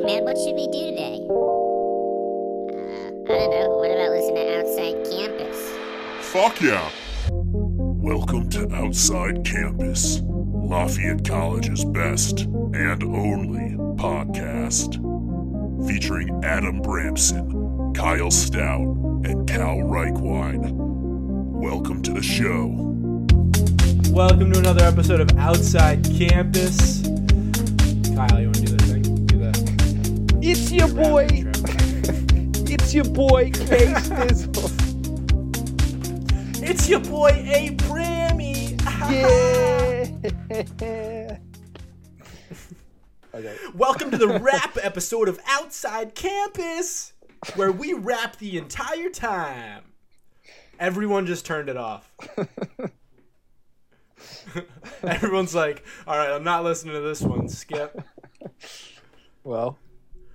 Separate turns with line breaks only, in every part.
Hey man, what should we do today? Uh, I don't know. What about listening to Outside Campus?
Fuck yeah! Welcome to Outside Campus, Lafayette College's best and only podcast. Featuring Adam Bramson, Kyle Stout, and Cal Reichwein. Welcome to the show.
Welcome to another episode of Outside Campus. Kyle, you want to do this thing? Do the
It's your boy. It's your boy K Stizzle.
it's your boy A Brammy.
yeah. okay.
Welcome to the rap episode of Outside Campus, where we rap the entire time. Everyone just turned it off. Everyone's like, "All right, I'm not listening to this one." Skip.
Well,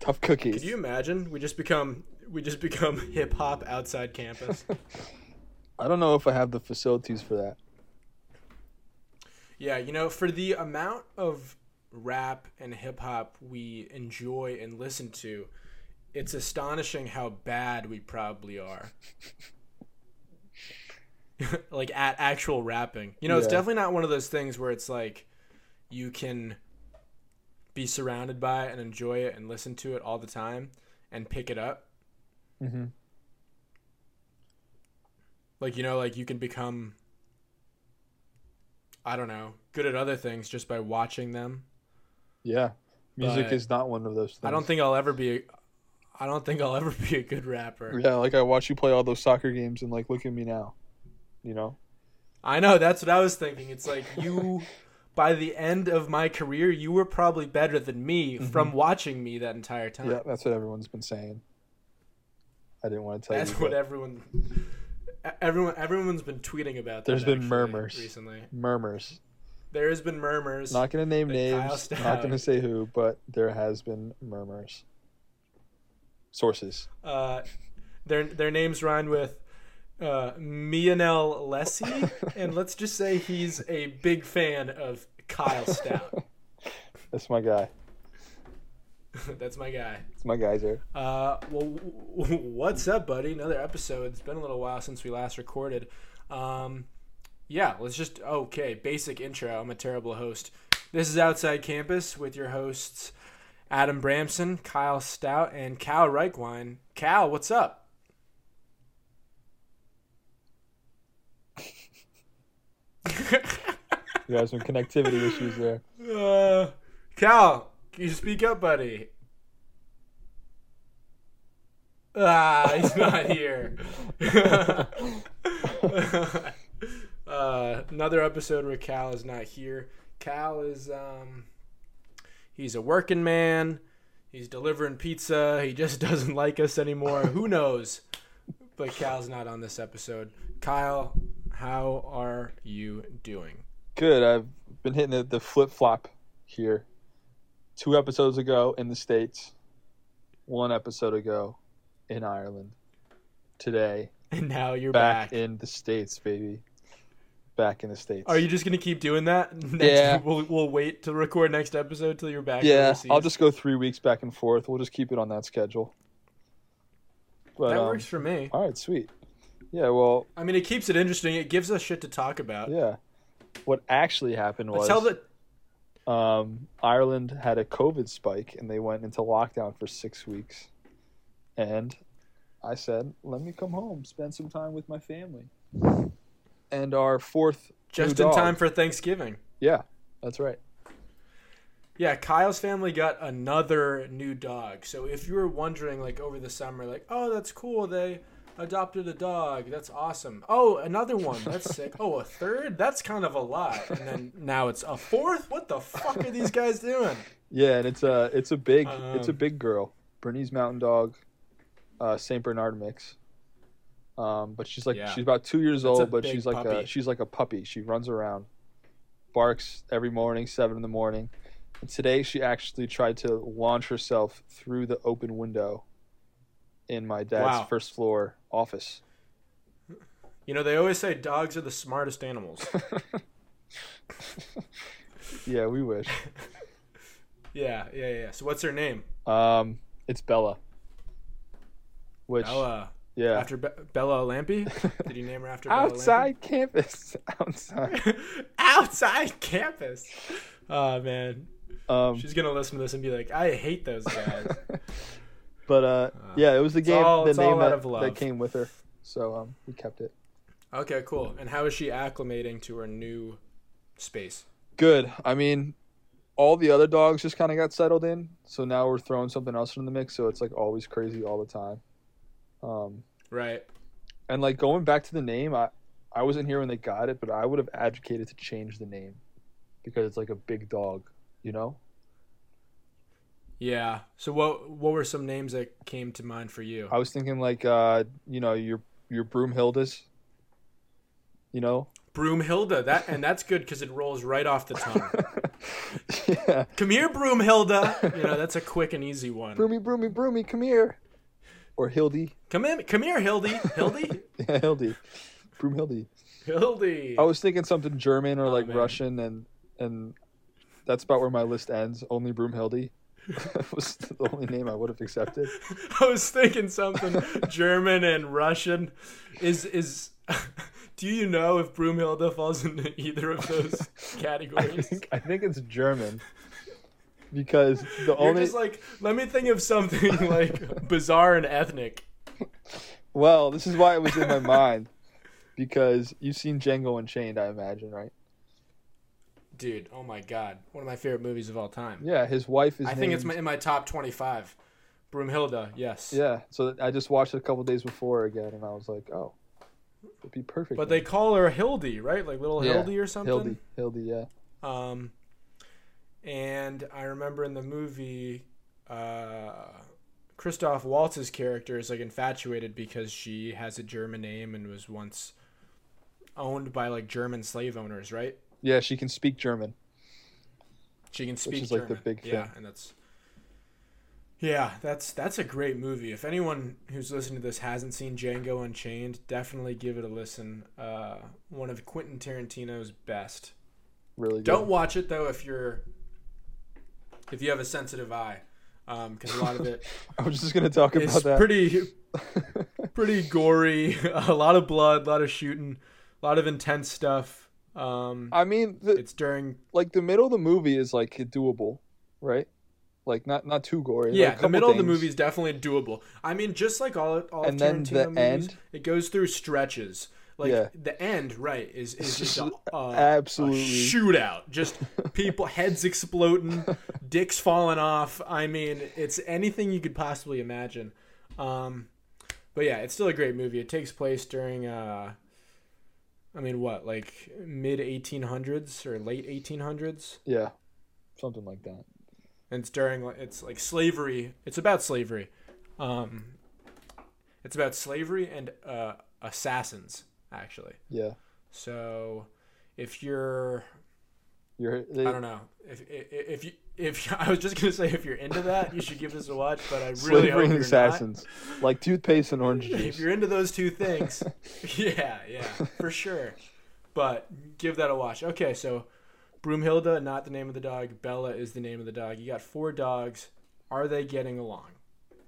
tough cookies.
Could you imagine? We just become we just become hip hop outside campus.
I don't know if I have the facilities for that.
Yeah, you know, for the amount of rap and hip hop we enjoy and listen to, it's astonishing how bad we probably are. like at actual rapping. You know, it's definitely not one of those things where it's like you can be surrounded by it and enjoy it and listen to it all the time and pick it up.
Mhm.
Like, you know, like you can become I don't know, good at other things just by watching them.
Yeah. Music
But
is not one of those things.
I don't think I'll ever be. I don't think I'll ever be a good rapper.
Yeah, like I watch you play all those soccer games and like look at me now. You know?
I know that's what I was thinking. It's like you, by the end of my career, you were probably better than me from watching me that entire time.
Mm-hmm. Yeah, that's what everyone's been saying. I didn't want to tell
that's
you.
That's
what
everyone. Everyone, everyone's been tweeting about. That
There's been murmurs.
recently.
murmurs.
There has been murmurs.
Not gonna name
But Kyle
names. Not gonna say who, but there has been murmurs. Sources.
Uh, their their names rhyme with uh, Mionel Lessie, and let's just say he's a big fan of Kyle Stout.
That's my guy.
That's my guy.
It's my guys there.
Uh, well, what's up, buddy? Another episode. It's been a little while since we last recorded. Um, yeah, let's just okay. Basic intro. I'm a terrible host. This is Outside Campus with your hosts Adam Bramson, Kyle Stout, and Cal Reichwein. Cal, what's up?
You have some connectivity issues there.
Uh, Cal, can you speak up, buddy? Ah, he's not here. uh, another episode where Cal is not here. Cal is um, he's a working man. He's delivering pizza. He just doesn't like us anymore. Who knows? But Cal's not on this episode. Kyle, how are you doing?
Good. I've been hitting the, the flip flop here. Two episodes ago in the States, one episode ago in Ireland. Today,
And now you're
back,
back.
in the States, baby. Back in the States.
Are you just gonna keep doing that? Next,
Yeah.
We'll, we'll wait to record next episode till you're back.
Yeah,
overseas?
I'll just go three weeks back and forth. We'll just keep it on that schedule. But,
That
um,
works for me.
All right, sweet. Yeah, well,
I mean, it keeps it interesting. It gives us shit to talk about.
yeah. What actually happened was
the
um, Ireland had a COVID spike and they went into lockdown for six weeks. And I said, let me come home, spend some time with my family. And our fourth.
just in
dog-
time for Thanksgiving.
Yeah, that's right.
Yeah, Kyle's family got another new dog. So if you were wondering, like over the summer, like, oh, that's cool, they adopted a dog. That's awesome. Oh, another one. That's sick. Oh, a third. That's kind of a lot. And then now it's a fourth. What the fuck are these guys doing?
Yeah, and it's a it's a big it's a
Um,
big girl. Bernese Mountain Dog, uh, Saint Bernard mix. Um, but she's like
Yeah.
she's about two years
That's
old, but she's like a she's like a puppy. She runs around, barks every morning, seven in the morning. And today she actually tried to launch herself through the open window in my dad's
Wow.
first floor office.
You know, they always say dogs are the smartest animals.
yeah, we wish.
Yeah, yeah, yeah. So what's her name?
Um, it's Bella. Which
Bella.
yeah,
After Be- Bella Lampi? Did you name her after Bella
outside campus, outside.
Outside campus. Oh man,
Um,
she's gonna listen to this and be like, "I hate those guys."
But uh, yeah, it was the game,
all-
the name that, that came with her. So um, we kept it.
okay, cool. And how is she acclimating to her new space?
Good. I mean, all the other dogs just kind of got settled in, so now we're throwing something else in the mix. So it's like always crazy all the time. Um,
Right.
and like going back to the name, I I wasn't here when they got it, but I would have advocated to change the name because it's like a big dog, you know.
Yeah. So what what were some names that came to mind for you?
I was thinking like uh, you know your your Broomhildas, you know.
Broomhilda. That and that's good because it rolls right off the tongue.
yeah,
Come here, Broomhilda. You know that's a quick and easy one.
Broomy, Broomy, Broomy, come here. Or Hildy.
Come in, come here, Hildy. Hildy.
Yeah, Hildy. Broomhildy.
Hildy.
I was thinking something German or
Oh,
like
man.
Russian, and and that's about where my list ends. Only Broomhildy was the only name I would have accepted.
I was thinking something German and Russian. Is is do you know if Broomhilda falls into either of those categories?
I think I think it's German because the
You're
only
just like, let me think of something like bizarre and ethnic.
well, this is why it was in my mind because you've seen Django Unchained, I imagine, right?
Dude, oh my god, one of my favorite movies of all time.
Yeah, his wife is.
I think it's my, in my top twenty-five. Broomhilda, yes.
Yeah, so I just watched it a couple days before again, and I was like, oh, it'd be perfect.
But they call her Hildy, right? Like little
Yeah,
Hildy or something.
Hildy, Hildy, yeah.
Um, and I remember in the movie, uh, Christoph Waltz's character is like infatuated because she has a German name and was once owned by like German slave owners, right?
Yeah, she can speak German.
She can speak which
is, like, the
German.
big
Yeah,
thing.
and that's yeah, that's that's a great movie. If anyone who's listening to this hasn't seen Django Unchained, definitely give it a listen. Uh, one of Quentin Tarantino's best.
Really good.
Don't watch it though if you're if you have a sensitive eye, because a lot of it
I was just gonna talk about that.
pretty pretty gory. a lot of blood, a lot of shooting, a lot of intense stuff. Um,
I mean, the,
it's during
like the middle of the movie is like doable, right? Like not not too gory.
Yeah,
a
the middle of the movie is definitely doable. I mean, just like all all
And
of
then the
movies,
end?
it goes through stretches. Like
Yeah.
the end, right? Is is just,
just
a, a,
absolutely-
a shootout. Just people heads exploding, dicks falling off. I mean, it's anything you could possibly imagine. Um, but yeah, it's still a great movie. It takes place during, uh, I mean, what like mid eighteen hundreds or late eighteen hundreds,
Yeah, something like that.
and it's during it's like slavery. It's about slavery. Um, it's about slavery and uh, assassins actually.
Yeah,
So if you're
you're. They,
I don't know. If if, if you if I was just gonna say if you're into that, you should give this a watch. But I really
Slavery
hope you're
assassins, like toothpaste and orange
juice. If you're into those two things, yeah, yeah, for sure. But give that a watch. Okay, so Broomhilda, not the name of the dog. Bella is the name of the dog. You got four dogs. Are they getting along?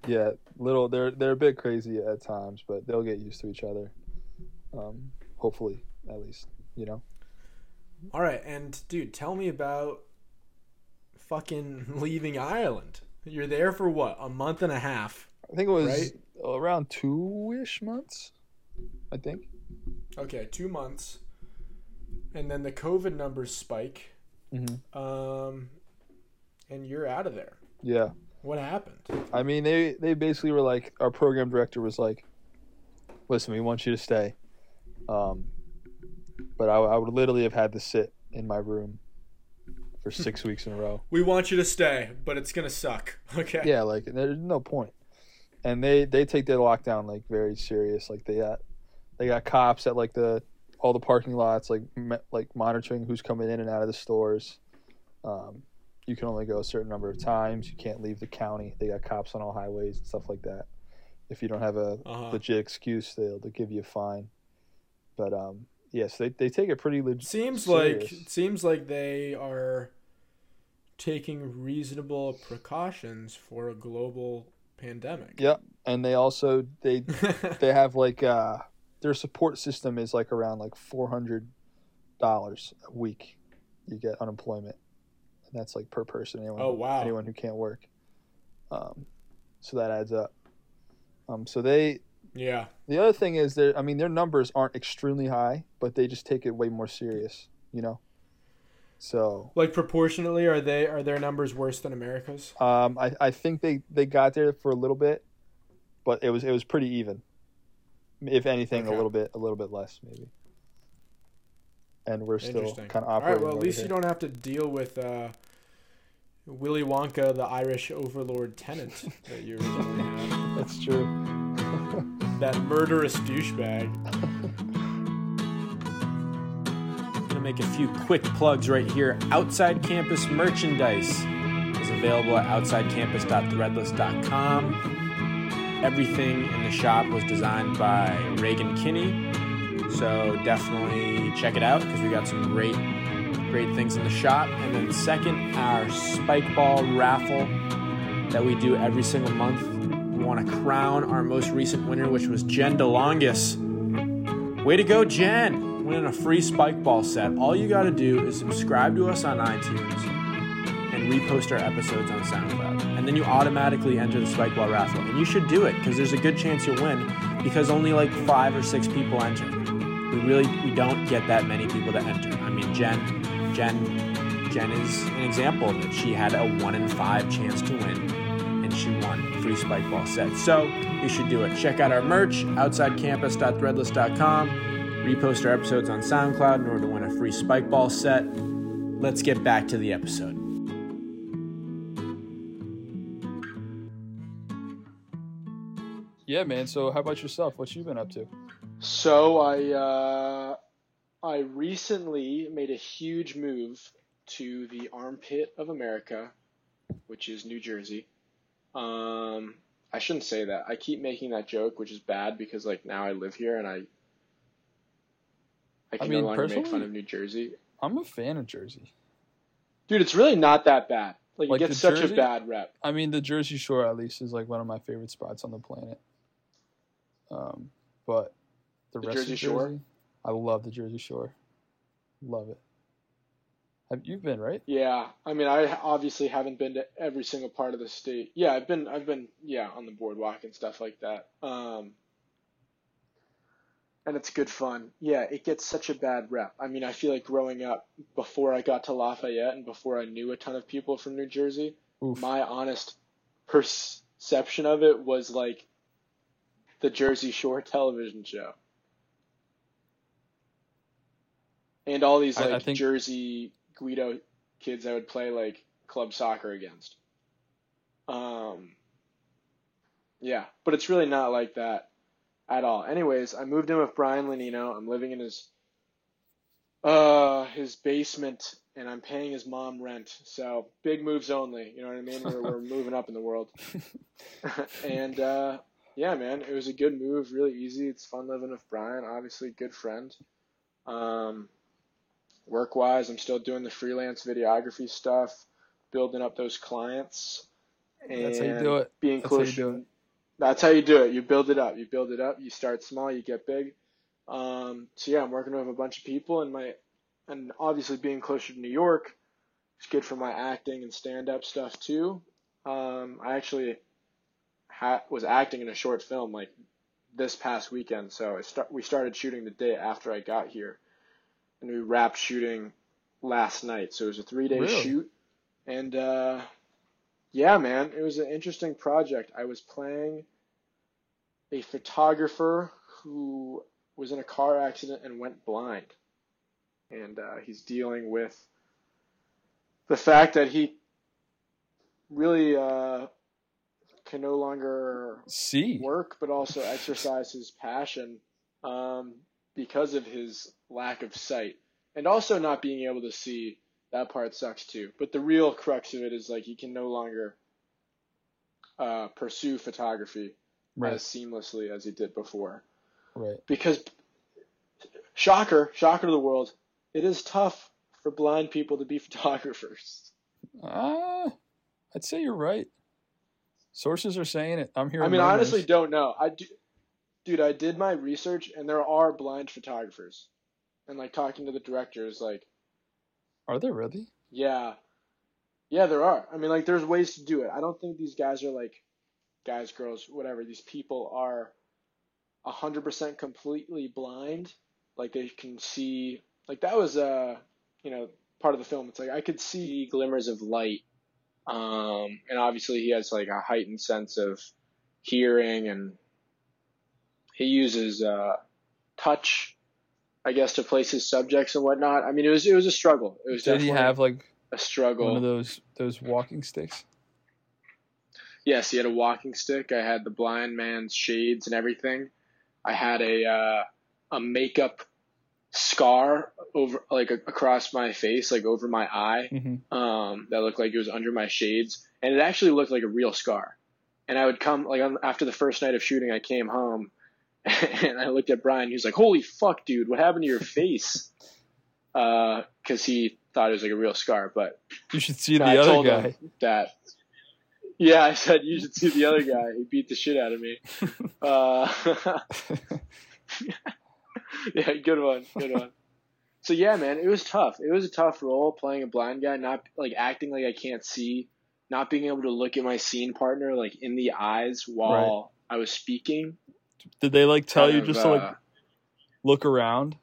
Yeah, little. They're they're a bit crazy at times, but they'll get used to each other. Um, hopefully, at least you know.
All right, and dude, tell me about fucking leaving Ireland. You're there for what? A month and a half.
I think it was
Right?
around two ish months. I think.
Okay, two months, and then the COVID numbers spike,
Mm-hmm.
um, and you're out of there.
Yeah.
What happened?
I mean, they they basically were like, our program director was like, "Listen, we want you to stay," um, but I, I would literally have had to sit in my room for six weeks in a row.
We want you to stay, but it's gonna suck. Okay.
Yeah, like there's no point. And they they take their lockdown like very serious. Like they got they got cops at like the all the parking lots, like me, like monitoring who's coming in and out of the stores. Um, you can only go a certain number of times. You can't leave the county. They got cops on all highways and stuff like that. If you don't have a
Uh-huh.
legit excuse, they'll, they'll give you a fine. But um, yes, they, they take it pretty legit.
Seems
serious.
like seems like they are
taking reasonable precautions for a global pandemic.
Yep. And they also they they have like uh their support system is like around like four hundred dollars a week. You get unemployment, and that's like per person. Anyone,
Oh, wow.
anyone who can't work. Um, so that adds up. Um, so they
yeah.
the other thing is their I mean their numbers aren't extremely high, but they just take it way more serious. You know. So
Like proportionately, are they are their numbers worse than America's?
um, I I think they they got there for a little bit, but it was it was pretty even. If anything,
Okay.
a little bit a little bit less maybe. And we're still kind of operating.
All right. Well, at least
here.
you don't have to deal with uh, Willy Wonka, the Irish overlord tenant that you originally had.
That's true.
That murderous douchebag. Gonna make a few quick plugs right here. Outside Campus merchandise is available at outsidecampus.threadless.com. Everything in the shop was designed by Reagan Kinney, so definitely check it out because we got some great, great things in the shop. And then second, our spike ball raffle that we do every single month. We want to crown our most recent winner, which was Jen DeLongis. Way to go, Jen! Winning a free spike ball set. All you got to do is subscribe to us on iTunes and repost our episodes on SoundCloud. And then you automatically enter the spike ball raffle. And you should do it because there's a good chance you'll win because only like five or six people enter. We really we don't get that many people to enter. I mean, Jen, Jen, Jen is an example it. She had a one in five chance to win, and she won free spike ball set. So you should do it. Check out our merch outsidecampus.threadless.com. Repost our episodes on SoundCloud in order to win a free spike ball set. Let's get back to the episode.
Yeah, man. So how about yourself? What you been up to?
So I uh, I recently made a huge move to the armpit of America, which is New Jersey. Um, I shouldn't say that. I keep making that joke, which is bad because like now I live here and I I can
mean,
no longer make fun of New Jersey.
I'm a fan of Jersey.
Dude, it's really not that bad. Like,
Like
it gets such
Jersey?
a bad rep.
I mean, the Jersey Shore at least is like one of my favorite spots on the planet. Um, but the,
The
rest
Jersey
of
Shore?
Jersey, I love the Jersey Shore. Love it. Have you been right?
Yeah, I mean, I obviously haven't been to every single part of the state. Yeah, I've been, I've been, yeah, on the boardwalk and stuff like that. Um, and it's good fun. Yeah, it gets such a bad rep. I mean, I feel like growing up before I got to Lafayette and before I knew a ton of people from New Jersey,
Oof.
my honest perception of it was like the Jersey Shore television show. And all these
I-
like
I think-
Jersey Guido kids I would play like club soccer against. Um yeah, but it's really not like that at all. Anyways, I moved in with Brian Lenino. I'm living in his uh his basement and I'm paying his mom rent. So big moves only, you know what I mean? We're, we're moving up in the world. and uh yeah, man, it was a good move, really easy. It's fun living with Brian, obviously good friend. Um work wise, I'm still doing the freelance videography stuff, building up those clients. And
That's how you do it.
Being
That's
close. That's how you do it. You build it up. You build it up. You start small. You get big. Um, so yeah, I'm working with a bunch of people, and my, and obviously being closer to New York, is good for my acting and stand-up stuff too. Um, I actually ha- was acting in a short film like this past weekend. So I start, we started shooting the day after I got here, and we wrapped shooting last night. So it was a three-day
Really?
shoot, and uh, yeah, man, it was an interesting project. I was playing a photographer who was in a car accident and went blind. And uh, he's dealing with the fact that he really uh, can no longer
See,
work, but also exercise his passion um, because of his lack of sight, and also not being able to see. That part sucks too. But the real crux of it is like he can no longer uh, pursue photography
right,
as seamlessly as he did before.
right.
Because, shocker, shocker to the world, it is tough for blind people to be photographers.
Uh, I'd say you're right. Sources are saying it. I'm here.
I mean, I honestly don't know. I do, dude. I did my research, and there are blind photographers, and like talking to the directors, like,
Are there really?
yeah, yeah, there are. I mean, like, there's ways to do it. I don't think these guys are like, guys, girls, whatever. These people are, hundred percent completely blind. Like they can see. Like that was uh, you know, part of the film. It's like I could see glimmers of light. Um, and obviously he has like a heightened sense of hearing and he uses uh, touch, I guess, to place his subjects and whatnot. I mean, it was it was a struggle. It was
Did he have like
a struggle.
one of those those walking sticks?
Yes, he had a walking stick. I had the blind man's shades and everything. I had a uh, a makeup scar over like a, across my face, like over my eye,
Mm-hmm.
um, that looked like it was under my shades, and it actually looked like a real scar. And I would come like on, after the first night of shooting, I came home and I looked at Brian. He was like, "Holy fuck, dude! What happened to your face?" Because he thought it was like a real scar, but
You should see the
I
other guy.
that. Yeah, I said you should see the other guy. He beat the shit out of me. Uh, yeah, good one, good one. So yeah, man, it was tough. It was a tough role playing a blind guy, not like acting like I can't see, not being able to look at my scene partner like in the eyes while I was speaking.
Did they like tell you
of,
just to
uh,
like look around?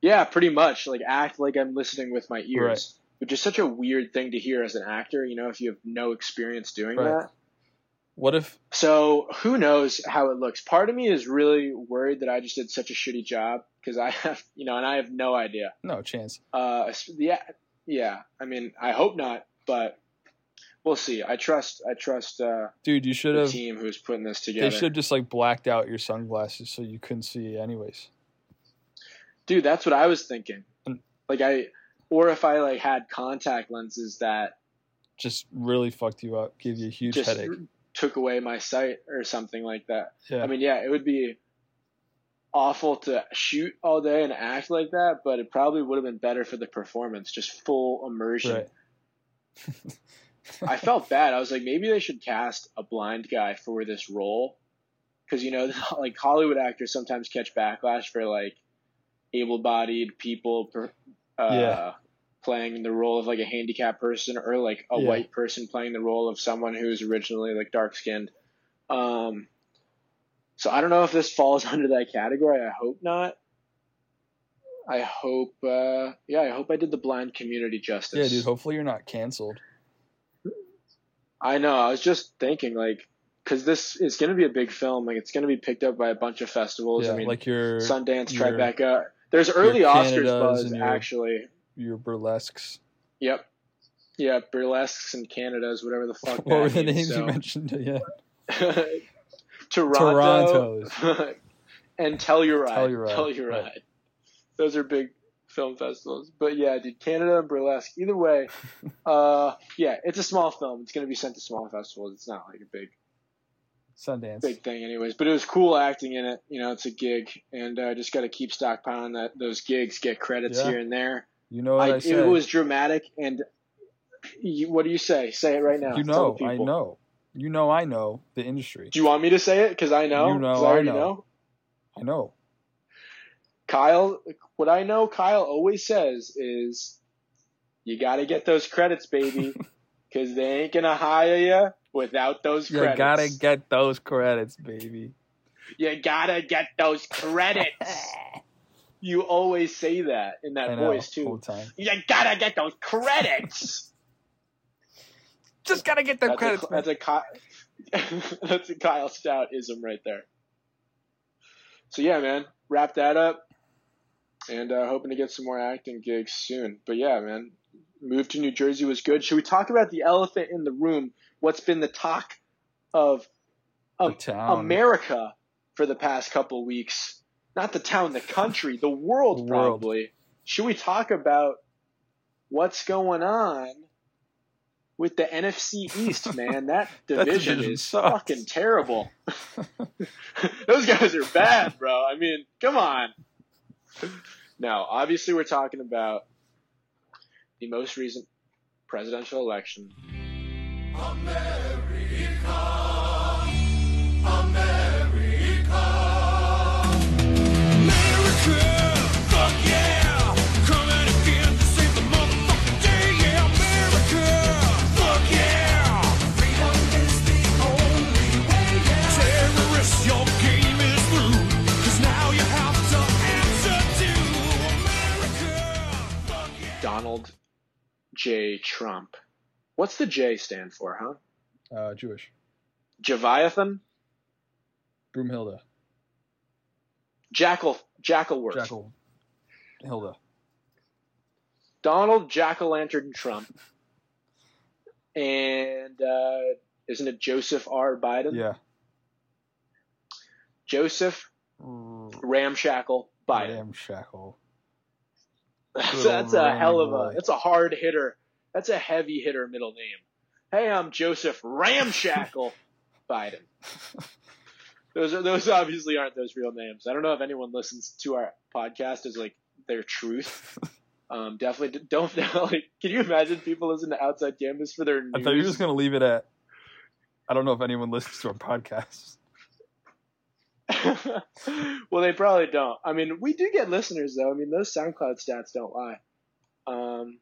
Yeah, pretty much. Like act like I'm listening with my ears,
Right.
which is such a weird thing to hear as an actor. You know, if you have no experience doing
Right.
that.
What if
So who knows how it looks? Part of me is really worried that I just did such a shitty job because I have, you know, and I have no idea.
no chance?
Uh, yeah, yeah. I mean, I hope not, but we'll see. I trust, I trust uh,
Dude, you should
the
have
team who's putting this together.
they should have just like blacked out your sunglasses so you couldn't see anyways.
Dude, that's what I was thinking.
Mm.
Like I, or if I like had contact lenses that
Just really fucked you up, gave you a huge
just
headache.
took away my sight or something like that.
Yeah.
I mean, yeah, it would be awful to shoot all day and act like that, but it probably would have been better for the performance, just full immersion.
right.
I felt bad. I was like, maybe they should cast a blind guy for this role, because you know, like Hollywood actors sometimes catch backlash for like able-bodied people per, uh,
Yeah.
playing the role of like a handicapped person, or like a
Yeah.
white person playing the role of someone who's originally like dark-skinned. Um, so I don't know if this falls under that category. I hope not. I hope, uh, yeah, I hope I did the blind community justice.
Yeah, dude. Hopefully you're not canceled.
I know. I was just thinking, like, because this is going to be a big film. Like, it's going to be picked up by a bunch of festivals.
Yeah,
I mean,
like your
Sundance,
your-
Tribeca. There's early Oscars buzz,
your-
actually.
your burlesques.
Yep. Yeah, burlesques and Canadas, whatever the fuck.
What were the
means,
names
so.
you mentioned? Yeah.
Toronto.
Toronto's.
and Telluride.
Telluride,
Telluride.
right.
Those are big film festivals. But yeah, dude, Canada and burlesque. Either way, uh, yeah, it's a small film. It's going to be sent to small festivals. It's not like a big
Sundance.
big thing anyways but it was cool acting in it you know it's a gig and uh, just got to keep stockpiling that those gigs get credits
Yeah.
here and there
You know what I,
I,
said.
it was dramatic and you, what do you say say it right now
you know, I know. You know, I know the industry.
do you want me to say it because i know
You know, I
I
know.
know.
I know.
Kyle what i know kyle always says is you got to get those credits baby because they ain't gonna hire you without those
You
credits You
gotta get those credits, baby.
you gotta get those credits you always say that in that
know.
voice too. You gotta get those credits.
Just gotta get the credits.
a, that's a Ky- that's a Kyle Stout ism right there. So yeah, man, wrap that up, and uh, hoping to get some more acting gigs soon. But yeah, man, move to New Jersey was good. Should we talk about the elephant in the room? What's been the talk of um. America for the past couple weeks? Not the town, the country, the world,
The world.
probably. Should we talk about what's going on with the NFC East, man? That
That
division,
division
is
sucks.
fucking terrible. Those guys are bad, bro. I mean, come on. No, obviously we're talking about the most recent presidential election. Donald J. Trump. What's the J stand for, huh?
Uh, Jewish.
Javiathan?
Broomhilda.
Jackal Jackalworth.
Jackal. Hilda.
Donald Jack o' Lantern Trump. And uh, isn't it Joseph R. Biden?
Yeah.
Joseph Ramshackle Biden.
Ramshackle.
That's, that's a hell of a that's a hard hitter. That's a heavy hitter middle name. Hey, I'm Joseph Ramshackle Biden. Those are those obviously aren't those real names. I don't know if anyone listens to our podcast as like their truth. Um, definitely don't like. Can you imagine people listen to Outside Campus for their news?
I thought you were just gonna leave it at. I don't know if anyone listens to our podcast.
well, they probably don't. I mean, we do get listeners though. I mean, those SoundCloud stats don't lie. Um,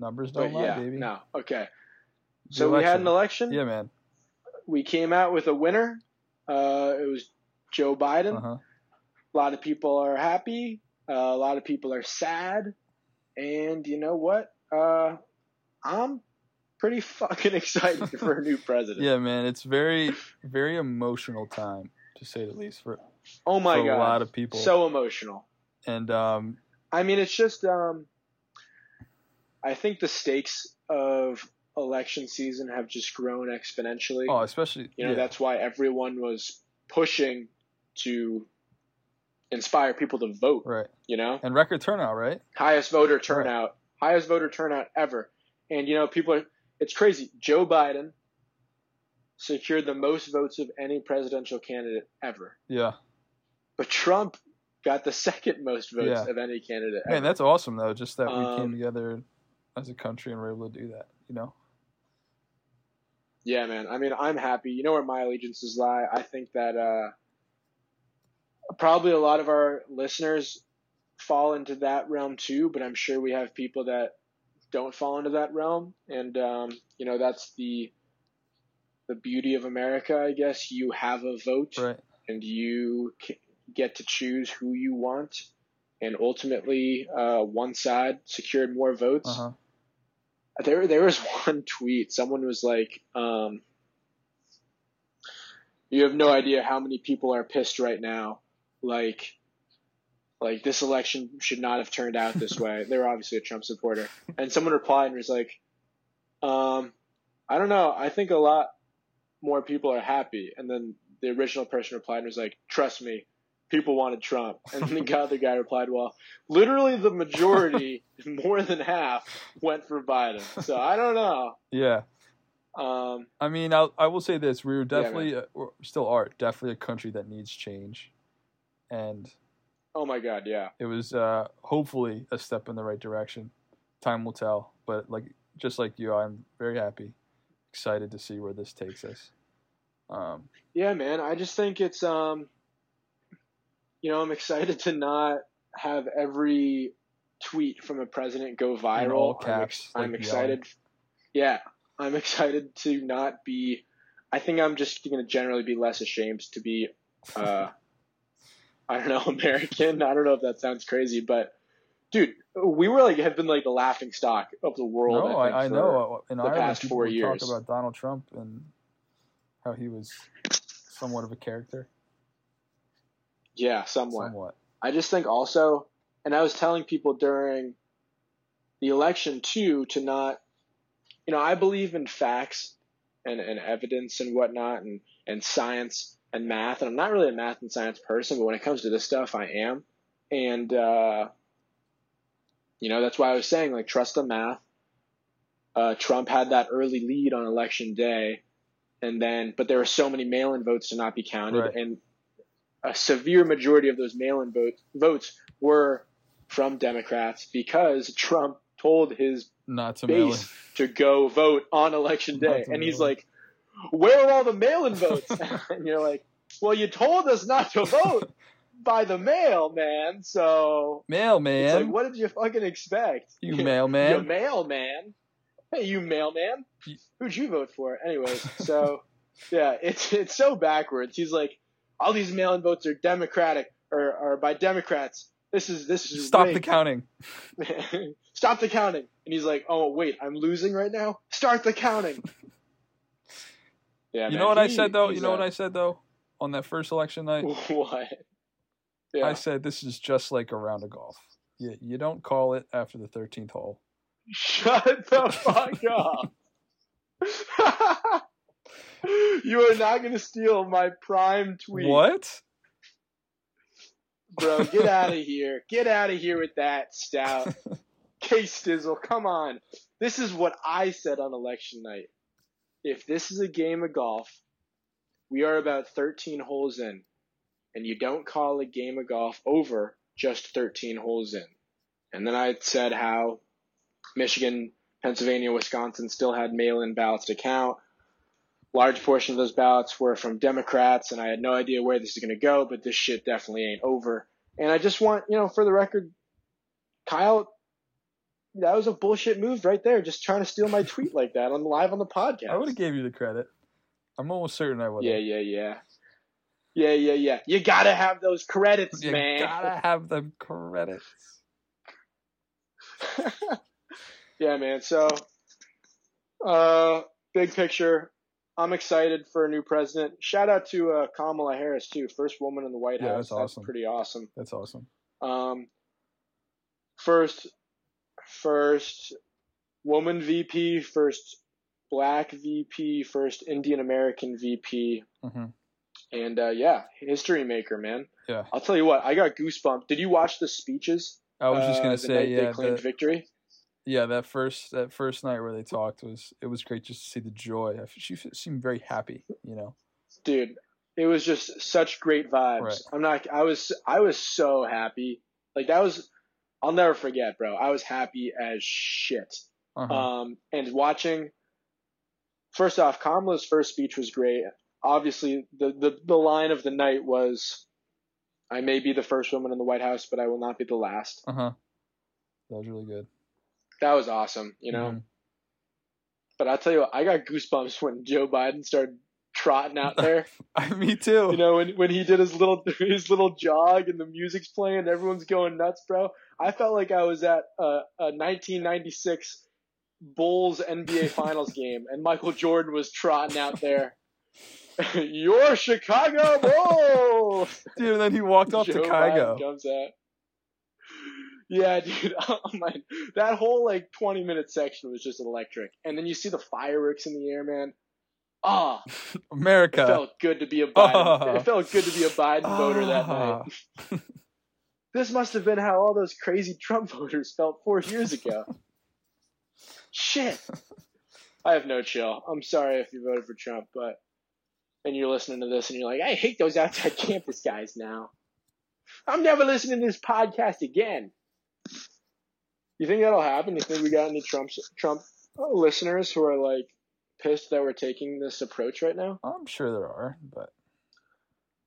Numbers don't lie,
yeah,
baby.
no, okay.
The
So we had an
election.
election.
Yeah, man.
We came out with a winner. Uh, it was Joe Biden.
Uh huh.
A lot of people are happy. Uh, a lot of people are sad. And you know what? Uh, I'm pretty fucking excited for a new president.
Yeah, man. It's very, very emotional time to say the least for,
Oh my
for
god.
a lot of people.
So emotional.
and um,
I mean, it's just um, I think the stakes of election season have just grown exponentially.
oh, especially
you know,
yeah,
that's why everyone was pushing to inspire people to vote.
right.
You know,
And record turnout, right?
highest voter turnout, highest voter turnout ever. And you know, people are. It's crazy. Joe Biden secured the most votes of any presidential candidate ever,
Yeah.
but Trump got the second most votes
Yeah.
of any candidate ever.
Man, that's awesome though. Just that we
Um,
came together as a country and were able to do that. You know.
Yeah, man. I mean, I'm happy. You know where my allegiances lie. I think that uh, probably a lot of our listeners fall into that realm too, but I'm sure we have people that don't fall into that realm, and um, you know that's the the beauty of America, I guess. You have a vote,
Right.
and you get to choose who you want, and ultimately, uh, one side secured more votes.
Uh huh.
There, there was one tweet. Someone was like, um, "You have no idea how many people are pissed right now. Like, like this election should not have turned out this way." they were obviously a Trump supporter, and someone replied and was like, um, "I don't know. I think a lot more people are happy." And then the original person replied and was like, "Trust me." People wanted Trump, and then the other guy replied, "Well, literally the majority, more than half, went for Biden. So I don't know.
Yeah.
Um,
I mean, I'll, I will say this: we were
Yeah,
definitely, uh, we're still are definitely a country that needs change, and
oh my God, yeah,
it was uh, hopefully a step in the right direction. Time will tell, but like just like you, I'm very happy, excited to see where this takes us. Um,
yeah, man. I just think it's um, you know, I'm excited to not have every tweet from a president go viral.
All
I'm ex-
caps,
I'm,
like
excited. Yeah, I'm excited to not be. I think I'm just going to generally be less ashamed to be. Uh, I don't know, American. I don't know if that sounds crazy, but dude, we were like have been like the laughing stock of the world.
no,
I, think,
I, I know. In
the
Ireland,
past four years.
talk about Donald Trump and how he was somewhat of a character.
Yeah, somewhat.
Somewhat.
I just think also, and I was telling people during the election too, to not, you know, I believe in facts and, and evidence and whatnot and, and science and math. And I'm not really a math and science person, but when it comes to this stuff, I am. And, uh, you know, that's why I was saying, like, trust the math. Uh, Trump had that early lead on election day. And then, but there were so many mail in votes to not be counted.
Right.
And a severe majority of those mail-in vote, votes were from Democrats because Trump told his
Not to mail
base to go vote on election day. And he's like, Where are all the mail in votes? and you're like, Well, you told us not to vote by the mail, man. So
Mailman.
it's like, what did you fucking expect?
you mailman,
You
mailman.
Hey, you mailman. Who'd you vote for? Anyways, so yeah, it's it's so backwards. He's like, all these mail-in votes are Democratic or, or by Democrats. This is this is
Stop the counting.
Stop the counting. And he's like, oh wait, I'm losing right now. Start the counting. Yeah,
you
man,
know what I said though? You know what
uh,
I said though? On that first election night,
What? Yeah.
I said this is just like a round of golf. You you don't call it after the thirteenth hole.
Shut the fuck up. you are not going to steal my prime tweet.
What?
Bro, get out of here. Get out of here with that stout. K Stizzle, come on. This is what I said on election night. If this is a game of golf, we are about 13 holes in, and you don't call a game of golf over just 13 holes in. And then I said how Michigan, Pennsylvania, Wisconsin still had mail in ballots to count. Large portion of those ballots were from Democrats, and I had no idea where this is going to go, but this shit definitely ain't over. And I just want, you know, for the record, Kyle, that was a bullshit move right there, just trying to steal my tweet like that on live on the podcast.
I would have gave you the credit. I'm almost certain I would.
Yeah, yeah, yeah. Yeah, yeah, yeah. You gotta have those credits, man.
You
man.
gotta have the credits.
yeah, man. So, uh, big picture. I'm excited for a new president. Shout out to uh, Kamala Harris too, first woman in the White
Yeah,
House.
that's awesome.
pretty awesome.
That's awesome.
Um, first, first woman VP, first black VP, first Indian American VP,
hmm
and uh, yeah, history maker, man.
Yeah.
I'll tell you what, I got goosebumps. Did you watch the speeches?
I was just
uh,
gonna
the
say, yeah,
they claimed victory.
yeah. That first that first night where they talked was it was great just to see the joy. She seemed very happy. You know.
dude it was just such great vibes
Right.
i'm not i was i was so happy like that was i'll never forget bro i was happy as shit
Uh-huh.
um and watching first off kamala's first speech was great obviously the the, the line of the night was i may be the first woman in the white house but i will not be the last
Uh huh. That was really good.
that was awesome you know
Mhm.
but i'll tell you what i got goosebumps when joe biden started trotting out there
Me too.
You know, when when he did his little his little jog and the music's playing, and everyone's going nuts, bro. I felt like I was at a, a 1996 Bulls NBA Finals game, and Michael Jordan was trotting out there. Your Chicago Bulls.
Dude, and then he walked off to
Joe
Kygo.
Biden comes out. Yeah, dude. Oh my, that whole like 20 minute section was just electric, and then you see the fireworks in the air, man. Ah, it
America.
felt good to be a Biden.
Ah.
It felt good to be a Biden voter that night.
Ah.
This must have been how all those crazy Trump voters felt four years ago. Shit. I have no chill. I'm sorry if you voted for Trump, but and you're listening to this and you're like, I hate those outside campus guys now. I'm never listening to this podcast again. You think that'll happen? You think we got any Trump Trump listeners who are like pissed that we're taking this approach right now?
I'm sure there are, but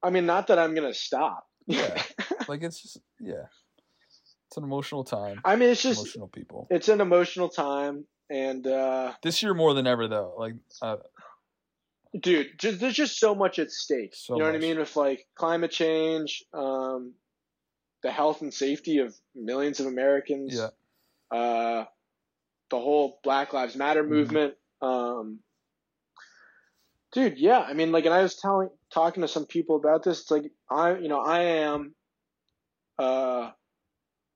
I mean, not that I'm gonna stop.
Yeah. like it's just yeah, it's an emotional time.
I mean, it's just
emotional people.
it's an emotional time, and uh,
This year more than ever though. Like uh,
dude, just, there's just so much at stake.
So
you know what I mean? With like climate change, um, the health and safety of millions of Americans,
yeah,
uh, the whole Black Lives Matter
Mhm.
movement. Um, dude, yeah, I mean, like, and I was telling, talking to some people about this. It's like I, you know, I am, uh,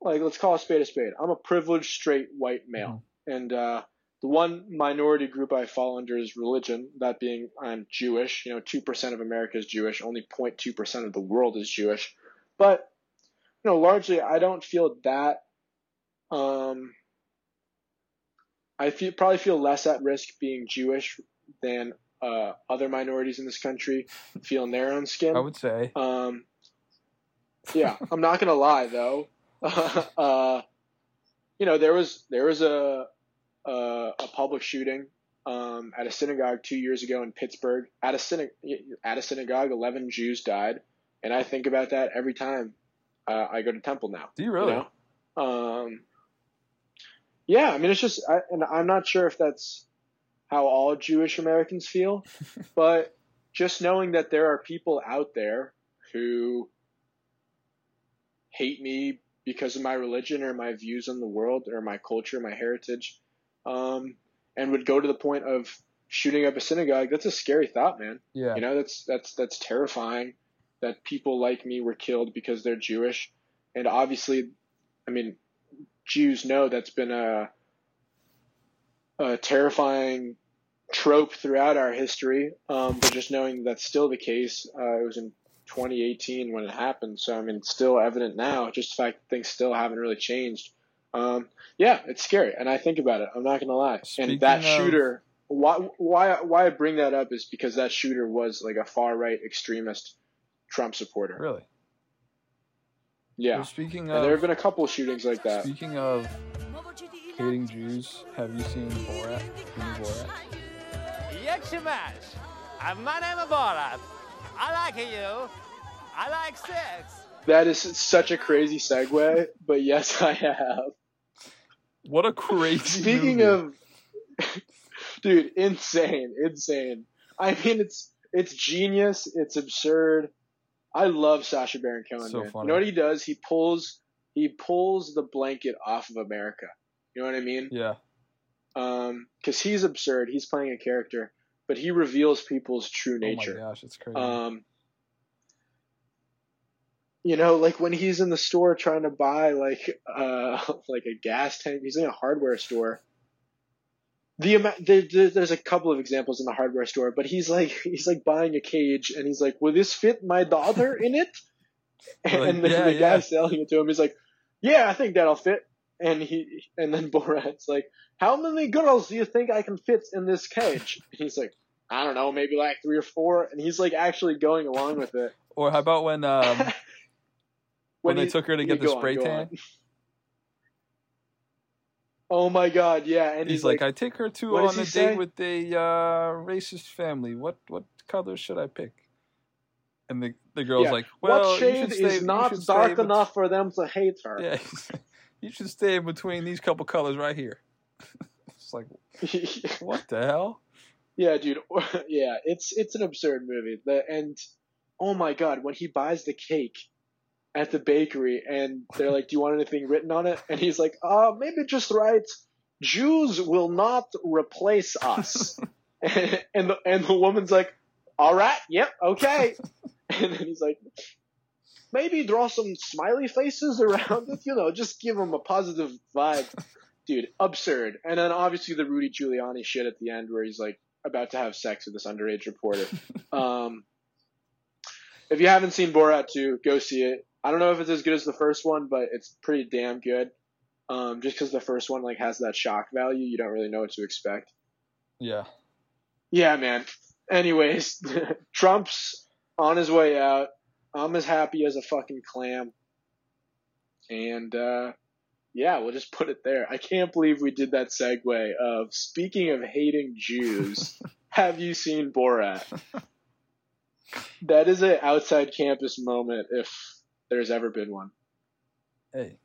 like let's call a spade a spade. I'm a privileged straight white male, and uh, the one minority group I fall under is religion. That being, I'm Jewish. You know, two percent of America is Jewish. Only 0.2 percent of the world is Jewish. But you know, largely, I don't feel that. Um, I feel probably feel less at risk being Jewish than uh, other minorities in this country feeling their own skin.
I would say.
Um, yeah, I'm not gonna lie though. uh, you know, there was there was a uh, a public shooting um, at a synagogue two years ago in Pittsburgh. At a synagogue, at a synagogue, eleven Jews died, and I think about that every time uh, I go to temple now.
Do you really?
You know? Um, yeah, I mean, it's just, I, and I'm not sure if that's how all Jewish Americans feel, but just knowing that there are people out there who hate me because of my religion or my views on the world or my culture, my heritage, um, and would go to the point of shooting up a synagogue. That's a scary thought, man.
Yeah.
You know, that's that's that's terrifying that people like me were killed because they're Jewish. And obviously, I mean, Jews know that's been a a terrifying trope throughout our history. Um, but just knowing that's still the case, uh, it was in 2018 when it happened. So I mean, it's still evident now. Just the fact that things still haven't really changed. Um, yeah, it's scary, and I think about it. I'm not gonna lie.
Speaking
and that
of-
shooter, why why why I bring that up is because that shooter was like a far right extremist Trump supporter.
Really?
Yeah,
Well, speaking
and there have been a couple shootings like that.
speaking of hating Jews, have you seen Borat? The new Borat?
Jagshemash. My name is Borat. I like you. I like sex.
That is such a crazy segue, but yes, I have.
What a crazy.
Speaking
movie.
of, dude, insane, insane. I mean, it's it's genius. It's absurd. I love Sacha Baron Cohen.
So
man.
funny.
You know what he does? He pulls he pulls the blanket off of America. You know what I mean?
yeah,
Um, because he's absurd. He's playing a character, but he reveals people's true nature.
Oh my gosh, it's crazy.
Um, you know, like when he's in the store trying to buy like uh like a gas tank, he's in a hardware store. The there, there- there's a couple of examples in the hardware store, but he's like he's like buying a cage, and he's like, "Will this fit my daughter in it?" And then
yeah,
the guy
yeah.
selling it to him is like, "Yeah, I think that'll fit." And he and then Borat's like, "How many girls do you think I can fit in this cage?" And he's like, "I don't know, maybe like three or four. And he's like actually going along with it.
or how about when um when, they
he-
took her to get the
go on,
spray tan?
Oh my god, yeah. And
He's,
he's,
like, I take her to on a
say?
date with a uh, racist family. What what color should I pick? And the the girl's
Yeah.
like, well,
what shade
you should stay,
is not dark enough for them to hate her?
Yeah, you should stay in between these couple colors right here. it's like, what the hell?
yeah, dude. Yeah, it's it's an absurd movie. The and oh my god, when he buys the cake at the bakery and they're like, "Do you want anything written on it?" And he's like, "Uh, maybe just write Jews will not replace us." and the and the woman's like, "All right, yep, okay." And then he's like, "Maybe draw some smiley faces around it, you know, just give them a positive vibe." Dude, absurd. And then obviously the Rudy Giuliani shit at the end where he's like about to have sex with this underage reporter. um, if you haven't seen Borat 2, go see it. I don't know if it's as good as the first one, but it's pretty damn good. Um, just because the first one like has that shock value, you don't really know what to expect.
Yeah,
Yeah, man. Anyways, Trump's on his way out. I'm as happy as a fucking clam. And uh, yeah, we'll just put it there. I can't believe we did that segue of speaking of hating Jews. have you seen Borat? That is an outside campus moment if there's ever been one.
hey,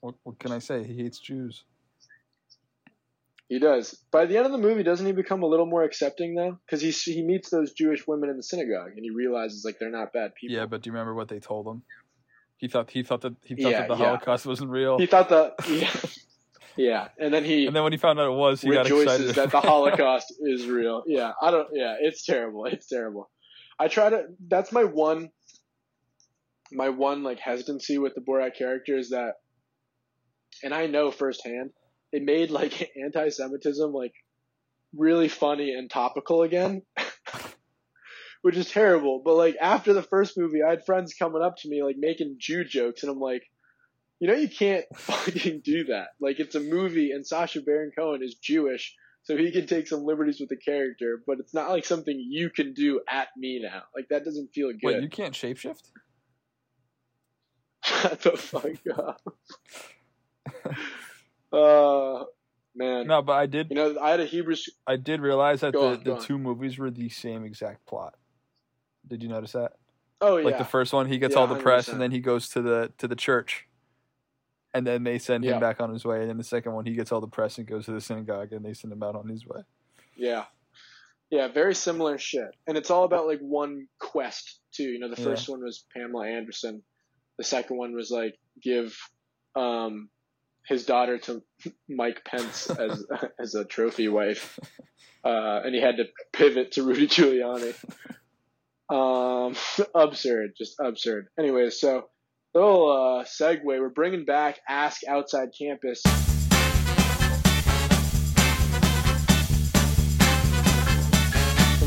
what what can I say? He hates Jews.
He does. By the end of the movie, doesn't he become a little more accepting though? Because he he meets those Jewish women in the synagogue and he realizes like they're not bad people.
Yeah, but do you remember what they told him? He thought he thought that he thought
Yeah,
that the
yeah.
Holocaust wasn't real,
He thought that, yeah, yeah, and then he
and then when he found out it was, he got
rejoices
excited.
that the Holocaust is real. Yeah, I don't. Yeah, it's terrible. It's terrible. I try to. That's my one. My one like hesitancy with the Borat character is that, and I know firsthand, it made like anti-Semitism like really funny and topical again. Which is terrible, but like after the first movie, I had friends coming up to me like making Jew jokes, and I'm like, you know, you can't fucking do that. Like, it's a movie, and Sacha Baron Cohen is Jewish, so he can take some liberties with the character, but it's not like something you can do at me now. Like, that doesn't feel good.
Wait, you can't shapeshift?
Shut the fuck up. uh, man.
No, but I did
You know, I had a Hebrew.
I did realize that
Go
the,
on,
the
on.
two movies were the same exact plot. Did you notice that?
Oh yeah,
Like the first one, he gets
Yeah,
all the press,
100%.
and then he goes to the to the church, and then they send
Yeah.
him back on his way. And then the second one, he gets all the press and goes to the synagogue, and they send him out on his way.
Yeah. Yeah, very similar shit. And it's all about like one quest too. You know, the
Yeah.
first one was Pamela Anderson. The second one was like give um his daughter to Mike Pence as as a trophy wife. Uh and he had to pivot to Rudy Giuliani. Um absurd, just absurd. Anyway, so little uh segue, we're bringing back Ask Outside Campus.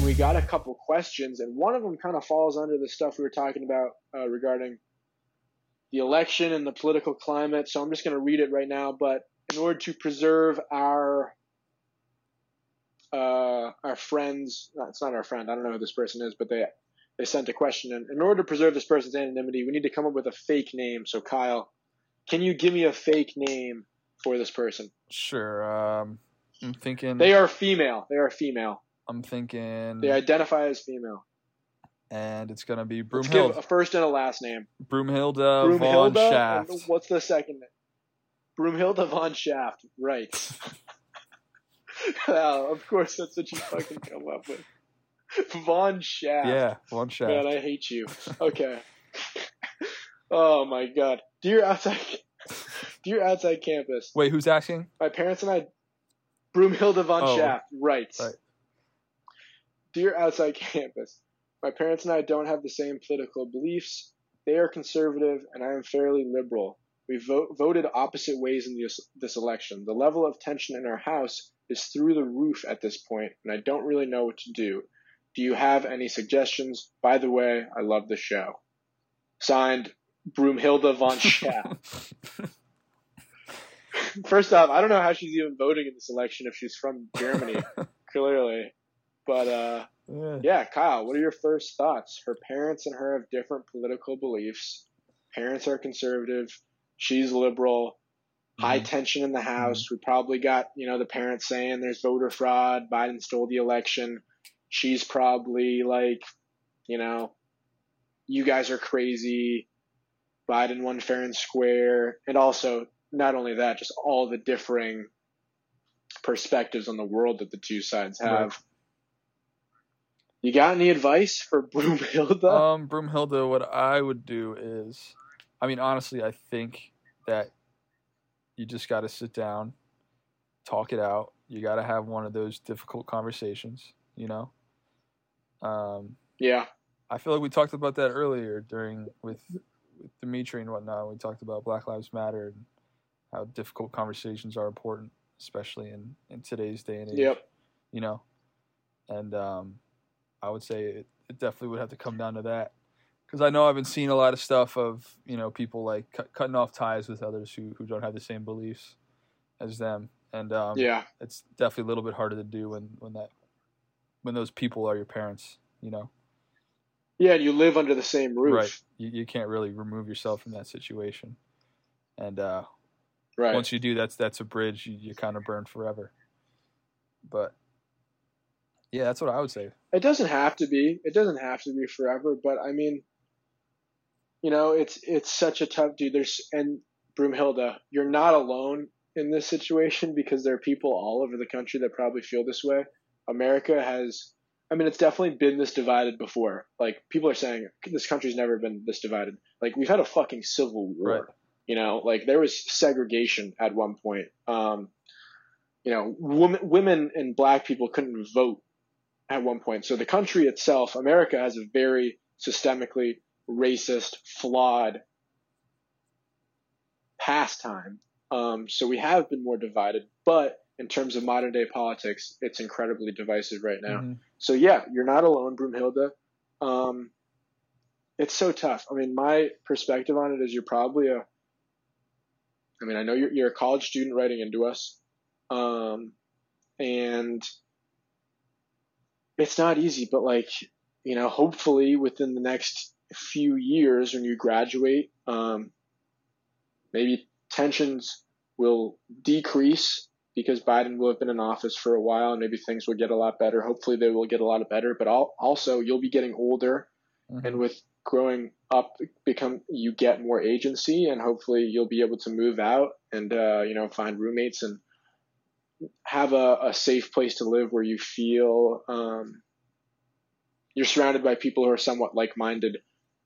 and we got a couple questions, and one of them kind of falls under the stuff we were talking about uh, regarding the election and the political climate. So I'm just going to read it right now. But in order to preserve our uh, our friends, no, it's not our friend. I don't know who this person is, but they they sent a question. And in order to preserve this person's anonymity, we need to come up with a fake name. So Kyle, can you give me a fake name for this person?
Sure. Um, I'm thinking.
They are female. They are female.
I'm thinking.
They identify as female.
And it's gonna be
Let's give a first and a last name.
Broomhilda von
Broomhilda.
Uh,
Shaft. What's the second name? Broomhilda von Shaft. Right. Wow, of course, that's what you fucking come up with. Von Shaft.
Yeah, von Shaft.
Man, I hate you. Okay. oh my god. Dear outside, dear outside campus.
Wait, who's asking?
My parents and I, Broomhilda von
Oh.
Shaft, right.
Right.
Dear outside campus, my parents and I don't have the same political beliefs. They are conservative, and I am fairly liberal. We vote, voted opposite ways in this, this election. The level of tension in our house is through the roof at this point, and I don't really know what to do. Do you have any suggestions? By the way, I love the show. Signed, Broomhilda von Shaft. First off, I don't know how she's even voting in this election if she's from Germany, clearly. But uh,
Yeah.
yeah, Kyle, what are your first thoughts? Her parents and her have different political beliefs. Parents are conservative. She's liberal. High mm-hmm. tension in the mm-hmm. house. We probably got, you know, the parents saying there's voter fraud. Biden stole the election. She's probably like, you know, you guys are crazy. Biden won fair and square. And also, not only that, just all the differing perspectives on the world that the two sides have.
Right.
You got any advice for Broomhilda?
Um, Broomhilda, what I would do is, I mean, honestly, I think that you just got to sit down, talk it out. You got to have one of those difficult conversations, you know? Um,
yeah,
I feel like we talked about that earlier during with, with Dimitri and whatnot. We talked about Black Lives Matter and how difficult conversations are important, especially in, in today's day and age.
yep,
You know, and um, I would say it, it definitely would have to come down to that because I know I've been seeing a lot of stuff of you know people like cut, cutting off ties with others who who don't have the same beliefs as them, and um,
yeah,
it's definitely a little bit harder to do when when that when those people are your parents. You know.
yeah. And you live under the same roof,
Right. You, you can't really remove yourself from that situation. And uh,
right?
once you do, that's that's a bridge you, you kind of burn forever. But yeah, that's what I would say.
It doesn't have to be. It doesn't have to be forever. But I mean, you know, it's it's such a tough dude. There's and Broomhilda, you're not alone in this situation because there are people all over the country that probably feel this way. America has. I mean, it's definitely been this divided before. Like people are saying, this country's never been this divided. Like we've had a fucking civil war.
Right.
You know, like there was segregation at one point. Um, you know, women, women and black people couldn't vote at one point. So the country itself, America, has a very systemically racist, flawed pastime. Um, so we have been more divided, but in terms of modern day politics, it's incredibly divisive right now.
Mhm.
So yeah, you're not alone, Broomhilda. Um, it's so tough. I mean, my perspective on it is you're probably a. I mean, I know you're you're a college student writing into us, um, and it's not easy. But like, you know, hopefully within the next few years when you graduate, um, maybe tensions will decrease because Biden will have been in office for a while and maybe things will get a lot better. Hopefully they will get a lot better, but also you'll be getting older
Mhm.
and with growing up become you get more agency and hopefully you'll be able to move out and uh, you know find roommates and have a, a safe place to live where you feel um, you're surrounded by people who are somewhat like-minded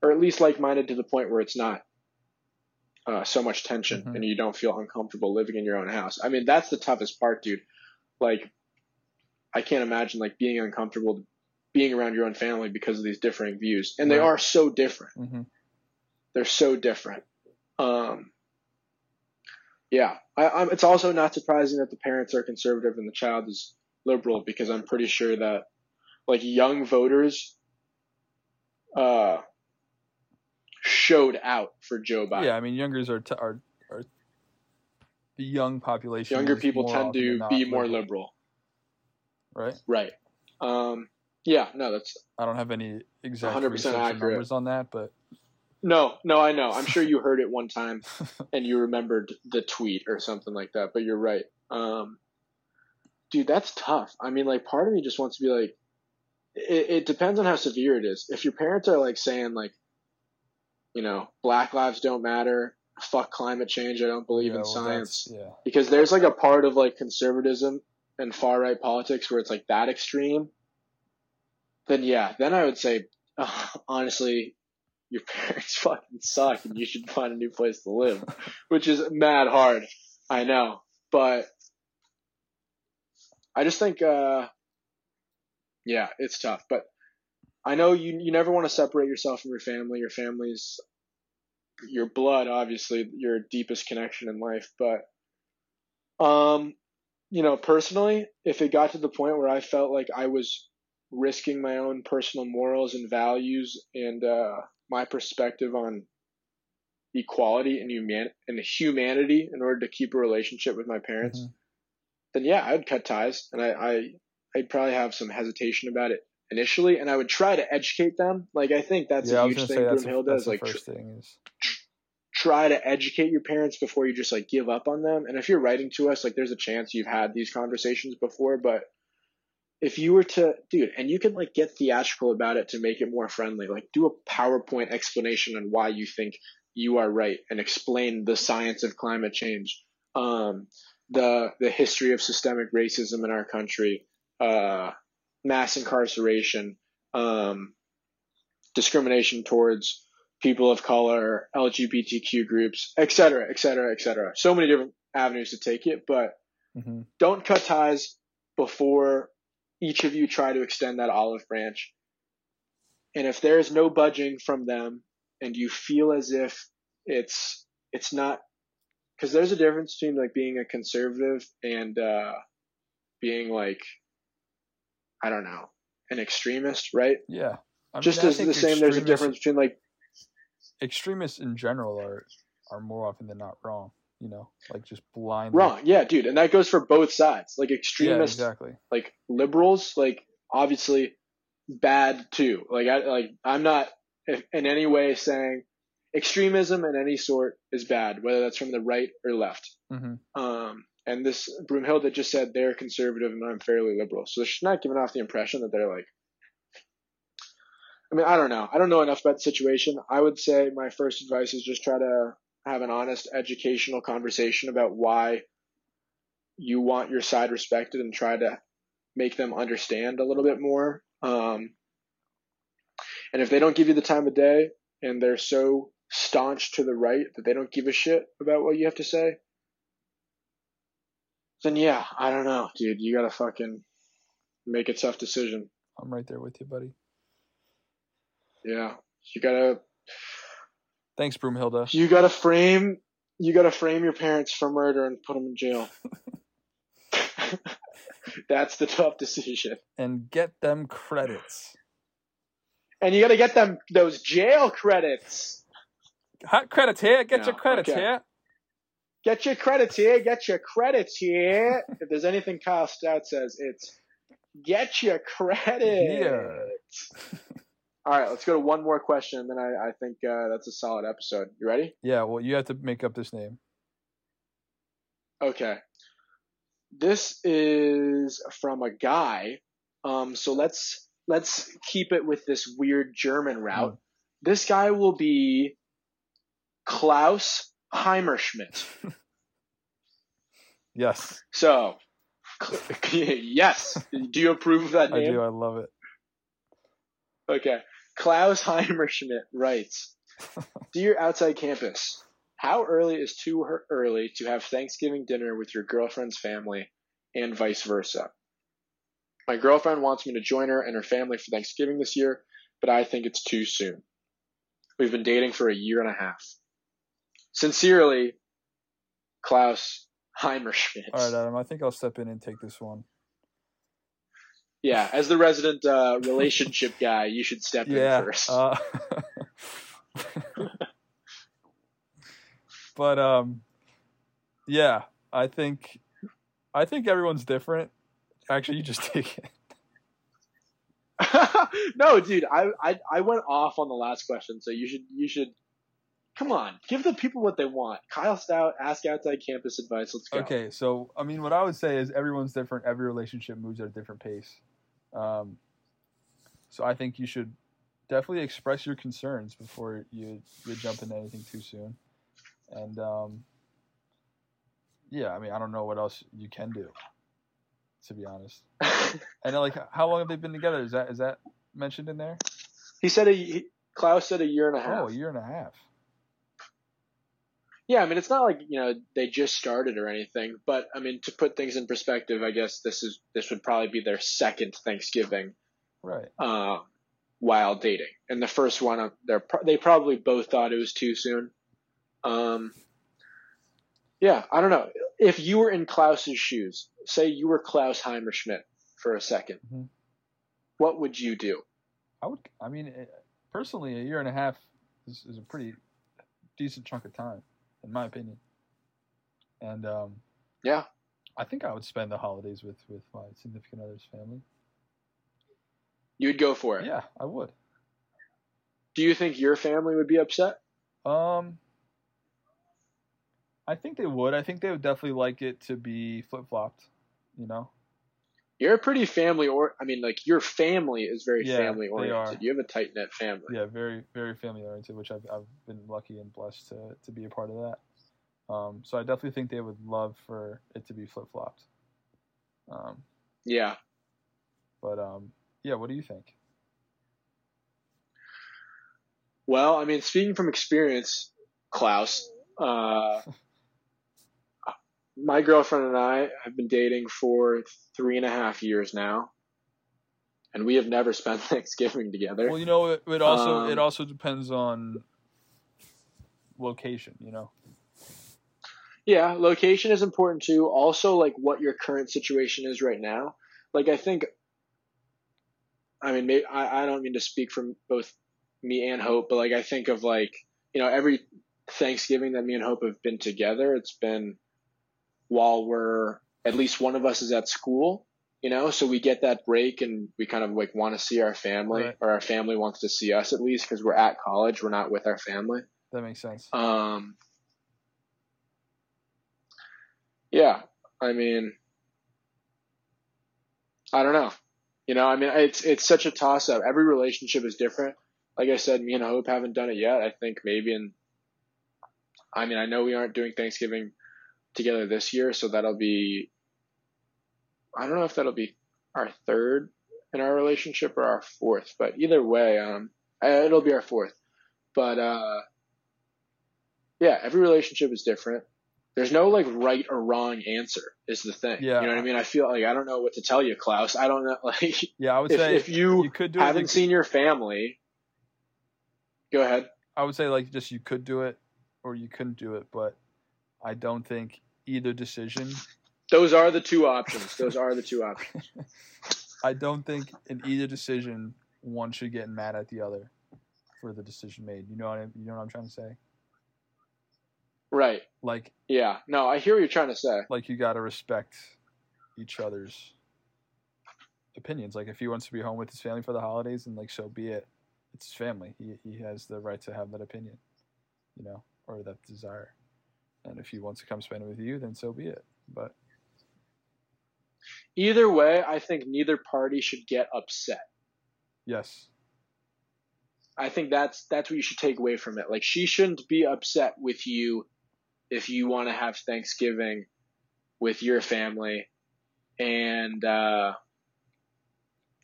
or at least like-minded to the point where it's not uh, so much tension
Mhm.
and you don't feel uncomfortable living in your own house. I mean that's the toughest part dude. Like i can't imagine like being uncomfortable being around your own family because of these differing views. And they are so different.
Mhm.
they're so different. Um, yeah I, I'm, it's also not surprising that the parents are conservative and the child is liberal because i'm pretty sure that like young voters uh showed out for joe biden
Yeah, I mean, youngers are t- are are the young population.
younger people tend to be more liberal
right?
right um yeah no that's
I don't have any exact
100%
research or
accurate.
numbers on that, but
no no i know. I'm sure you heard it one time and you remembered the tweet or something like that but you're right. Um dude that's tough. I mean like part of me just wants to be like it, it depends on how severe it is. If your parents are like saying like you know black lives don't matter fuck climate change i don't believe
yeah,
in
well,
science
Yeah,
because there's like a part of like conservatism and far right politics where it's like that extreme, then yeah, then I would say, uh, honestly, your parents fucking suck and you should find a new place to live, which is mad hard. I know, but I just think, uh, yeah, it's tough, but I know you, you never want to separate yourself from your family. Your family's your blood, obviously, your deepest connection in life, but, um, you know, personally, if it got to the point where I felt like I was risking my own personal morals and values and uh, my perspective on equality and human and humanity in order to keep a relationship with my parents,
Mhm.
then yeah, I'd cut ties, and I, I I'd probably have some hesitation about it initially, and I would try to educate them. Like I think that's
yeah.
A huge thing
say that's, the-
Broomhill
that's
does. Like tr-
first thing is
try to educate your parents before you just like give up on them. And if you're writing to us, like there's a chance you've had these conversations before, but if you were to dude, and you can like get theatrical about it to make it more friendly, like do a PowerPoint explanation on why you think you are right and explain the science of climate change, um, the the history of systemic racism in our country, uh, mass incarceration, um, discrimination towards people of color, LGBTQ groups, et cetera, et cetera, et cetera. So many different avenues to take it, but
hmm
don't cut ties before each of you try to extend that olive branch. And if there's no budging from them and you feel as if it's, it's not, cause there's a difference between like being a conservative and, uh, being like, I don't know, an extremist, right?
yeah. I mean,
Just
I
as the same, there's a difference between like
Extremists in general are are more often than not wrong. You know, like just blind.
wrong. Yeah, dude. And that goes for both sides. Like
Yeah,
extremists
exactly.
like liberals, like obviously bad too. Like I like I'm not in any way saying extremism in any sort is bad, whether that's from the right or left.
hmm
Um, and this Broomhilda just said they're conservative and I'm fairly liberal, so she's not giving off the impression that they're like. I mean, I don't know. I don't know enough about the situation. I would say my first advice is just try to have an honest educational conversation about why you want your side respected and try to make them understand a little bit more. Um, and if they don't give you the time of day and they're so staunch to the right that they don't give a shit about what you have to say, then yeah, I don't know, dude. You gotta fucking make a tough decision.
I'm right there with you, buddy.
Yeah, you gotta
Thanks, Broomhilda.
you gotta frame you gotta frame your parents for murder and put them in jail. That's the tough decision.
And get them credits.
And you gotta get them those jail credits.
Hot credits here. Get
No,
your credits
okay.
here.
Get your credits here. Get your credits here. if there's anything Kyle Stout says, it's get your credits. All right, let's go to one more question, and then I, I think uh, that's a solid episode. You ready?
Yeah. Well, you have to make up this name.
Okay. this is from a guy. Um, so let's let's keep it with this weird German route. This guy will be Klaus Heimerschmidt.
Yes,
So, yes, do you approve of that name?
I do. I love it.
Okay. Klaus Heimerschmidt writes, Dear Outside Campus, how early is too early to have Thanksgiving dinner with your girlfriend's family and vice versa? My girlfriend wants me to join her and her family for Thanksgiving this year, but I think it's too soon. We've been dating for a year and a half. Sincerely, Klaus Heimerschmidt.
All right, Adam. I think I'll step in and take this one.
Yeah, as the resident uh, relationship guy, you should step
yeah.
in first.
Uh, but um, yeah, I think I think everyone's different. Actually, you just take it.
no, dude, I, I I went off on the last question, so you should you should come on, give the people what they want. Kyle Stout, ask outside campus advice. Let's go.
Okay, so I mean, what I would say is everyone's different. Every relationship moves at a different pace. Um, so I think you should definitely express your concerns before you you jump into anything too soon. And um, yeah, I mean, I don't know what else you can do, to be honest. And like, how long have they been together? Is that is that mentioned in there?
he said a he, Klaus said a year and a half.
Oh, a year and a half.
Yeah, I mean it's not like you know they just started or anything, but I mean to put things in perspective, I guess this is this would probably be their second Thanksgiving
Right.
uh, while dating, and the first one uh, they're they probably both thought it was too soon. Um, yeah, I don't know. If you were in Klaus's shoes, say you were Klaus Heimerschmidt for a 2nd
Mhm.
what would you do?
I would. I mean, personally, a year and a half is, is a pretty decent chunk of time, in my opinion. And um,
Yeah.
I think I would spend the holidays with with my significant other's family.
You'd go for it.
Yeah, I would.
Do you think your family would be upset?
Um, I think they would. I think they would definitely like it to be flip flopped. You know.
You're a pretty family or I mean like your family is very
Yeah,
family oriented. You have a tight knit family.
Yeah, very very family oriented, which I've I've been lucky and blessed to to be a part of that. Um, so I definitely think they would love for it to be flip flopped. Um,
Yeah.
but um, yeah, what do you think?
Well, I mean, speaking from experience, Klaus, uh, my girlfriend and I have been dating for three and a half years now, and we have never spent Thanksgiving together.
Well, you know, it, it also
Um,
it also depends on location. You know.
Yeah, location is important too. Also, like what your current situation is right now. Like, I think, I mean, maybe, I, I don't mean to speak from both me and Hope, but like, I think of like, you know, every Thanksgiving that me and Hope have been together, it's been while we're, at least one of us is at school, you know, so we get that break and we kind of like want to see our family
Right.
or our family wants to see us at least because we're at college. We're not with our family.
That makes sense.
Um, yeah, I mean, I don't know. You know, I mean, it's it's such a toss up. Every relationship is different. Like I said, me and Hope haven't done it yet. I think maybe in. I mean, I know we aren't doing Thanksgiving together this year, so that'll be. I don't know if that'll be our third in our relationship or our fourth, but either way, um, it'll be our fourth. But uh, yeah, every relationship is different. There's no like right or wrong answer is the thing.
Yeah.
You know what I mean? I feel like I don't know what to tell you, Klaus. I don't know like
Yeah, I would
if,
say
if you,
you could do it.
haven't
you
seen your family. Go ahead.
I would say like just you could do it or you couldn't do it, but I don't think either decision.
Those are the two options. Those are the two options.
I don't think in either decision one should get mad at the other for the decision made. You know what I, you know what I'm trying to say?
Right.
Like
Yeah. No, I hear what you're trying to say.
like you got to respect each other's opinions. Like if he wants to be home with his family for the holidays, and like so be it. It's his family. He he has the right to have that opinion, you know, or that desire. And if he wants to come spend it with you, then so be it. But
Either way, I think neither party should get upset.
Yes.
I think that's that's what you should take away from it. Like she shouldn't be upset with you if you want to have Thanksgiving with your family, and uh,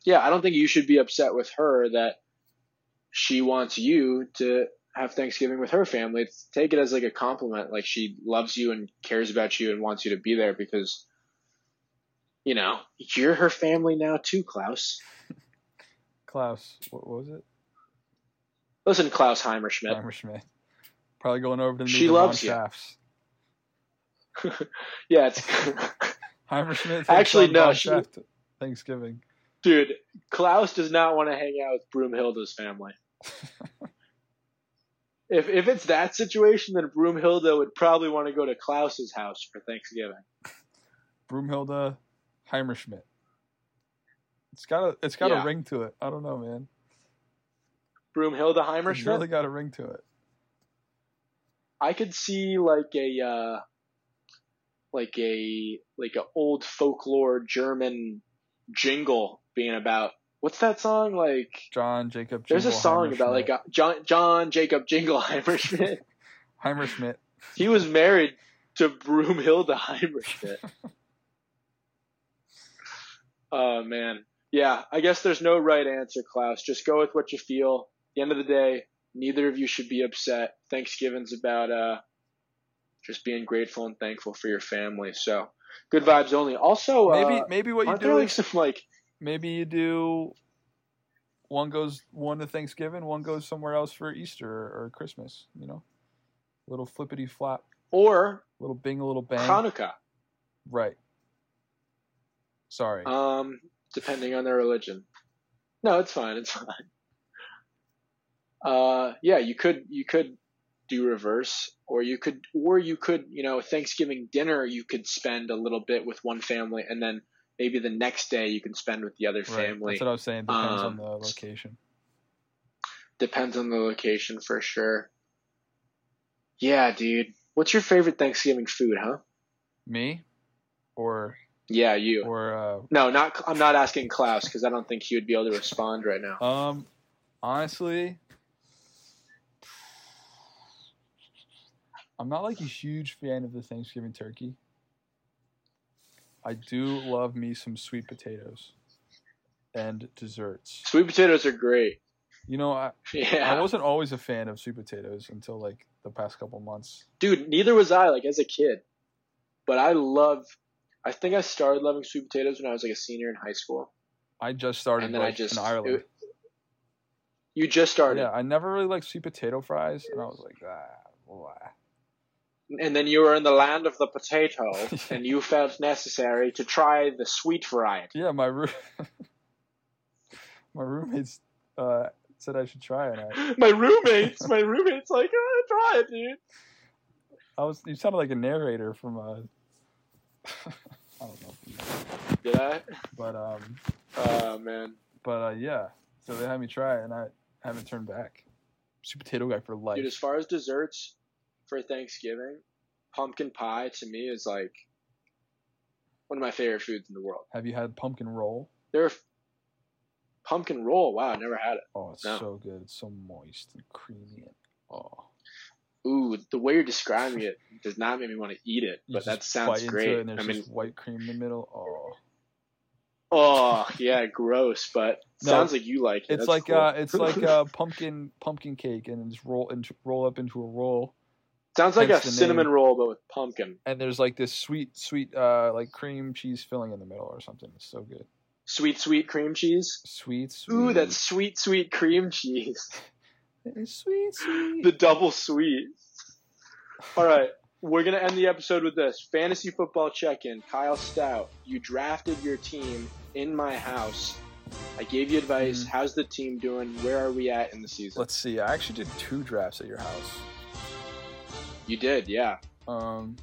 yeah, I don't think you should be upset with her that she wants you to have Thanksgiving with her family. Take it as like a compliment, like she loves you and cares about you and wants you to be there because, you know, you're her family now too, Klaus.
Klaus, what, was it?
Listen, Klaus Heimerschmidt.
Schmidt. Probably going over to the
She loves you. Yeah, it's
Heimerschmidt.
Actually, no, she-
Thanksgiving.
dude. Klaus does not want to hang out with Broomhilda's family. if if it's that situation, then Broomhilda would probably want to go to Klaus's house for Thanksgiving.
Broomhilda Heimerschmidt. It's got a it's got
Yeah.
a ring to it. I don't know, man.
Broomhilda
It's
Heimerschmidt.
really got a ring to it.
I could see like a uh, like a like a old folklore German jingle being about what's that song like?
John Jacob.
There's a song about like a, John John Jacob Jingleheimer Schmidt.
Heimerschmidt.
he was married to Broomhilda Heimerschmidt. oh man, yeah. I guess there's no right answer, Klaus. Just go with what you feel. At the end of the day, neither of you should be upset. Thanksgiving's about uh, just being grateful and thankful for your family. So, good vibes only. Also,
Maybe
uh,
maybe what you do
like
is
some like
maybe you do one goes one to Thanksgiving, one goes somewhere else for Easter or, or Christmas. You know, little flippity flap,
or
little bing, a little bang.
Hanukkah,
Right. Sorry.
um, depending on their religion. No, it's fine. It's fine. Uh, yeah, you could you could do reverse, or you could or you could you know Thanksgiving dinner you could spend a little bit with one family, and then maybe the next day you can spend with the other
right.
family.
That's what I was saying. Depends
Um,
on the location.
Depends on the location for sure. Yeah, dude. What's your favorite Thanksgiving food, huh?
Me, or
Yeah, you.
or uh,
No, not. I'm not asking Klaus because I don't think he would be able to respond right now.
Um, honestly, I'm not like a huge fan of the Thanksgiving turkey. I do love me some sweet potatoes and desserts.
Sweet potatoes are great.
You know, I,
Yeah.
I wasn't always a fan of sweet potatoes until like the past couple months.
dude neither was i like as a kid but i love i think i started loving sweet potatoes when i was like a senior in high school
I just started
and then i just
in Ireland.
it- you just started
yeah, I never really liked sweet potato fries, and I was like, ah, blah.
And then you were in the land of the potato and you felt necessary to try the sweet variety
yeah. My roo- my roommates uh, said I should try it. And I,
my roommates my roommates like oh, try it dude
I was you sounded like a narrator from uh I don't know.
did i
But um
oh man
but uh yeah. So they had me try it and I haven't turned back. Sweet potato guy for life.
dude as far as desserts for thanksgiving pumpkin pie to me is like one of my favorite foods in the world
Have you had pumpkin roll?
They're pumpkin roll. Wow, I never had it.
Oh, it's
No.
so good. It's so moist and creamy and oh.
Ooh, the way you're describing it does not make me want to eat it,
You
but that sounds great.
and there's
I mean,
just white cream in the middle. Oh.
oh yeah, gross, but
No,
sounds like you like it.
It's
That's
like
cool.
uh it's like uh pumpkin pumpkin cake and just roll and roll up into a roll.
Sounds like a cinnamon
name.
roll, but with pumpkin.
And there's like this sweet sweet uh like cream cheese filling in the middle or something. It's so good.
Sweet, sweet cream cheese.
Sweet sweet.
Ooh, that's sweet, sweet cream cheese.
It's sweet sweet.
The double sweet. All right, we're gonna end the episode with this fantasy football check-in. Kyle Stout, you drafted your team in my house. I gave you advice.
Mhm.
How's the team doing? Where are we at in the season?
Let's see. I actually did two drafts at your house.
You did, yeah.
Um,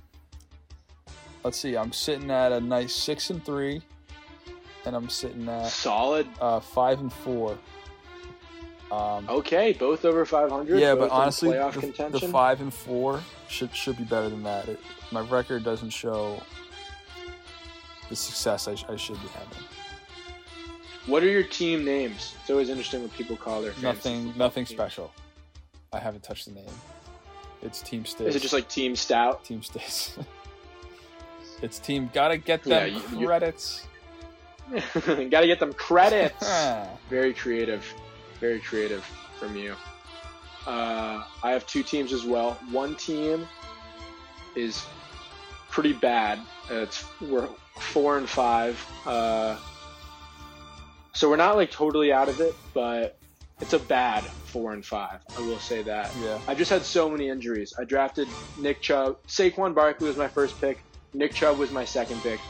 let's see. I'm sitting at a nice six and three, and I'm sitting at
Solid.
uh, five and four. Um,
Okay, both over 500.
yeah, but honestly, the, the five and four should should be better than that. It, my record doesn't show the success I, I should be having.
What are your team names? It's always interesting when people call their
Nothing, nothing
teams.
special. I haven't touched the name. It's Team Stays.
Is it just like Team Stout?
Team Stays? it's Team. Gotta get
Yeah,
them
you- you-
credits.
Got to get them credits.
Ah,
Very creative. Very creative from you. Uh, I have two teams as well. One team is pretty bad. Uh, It's we're four and five. Uh, so we're not like totally out of it, but it's a bad four and five. I will say that.
yeah.
I just had so many injuries. I drafted Nick Chubb. Saquon Barkley was my first pick. Nick Chubb was my second pick.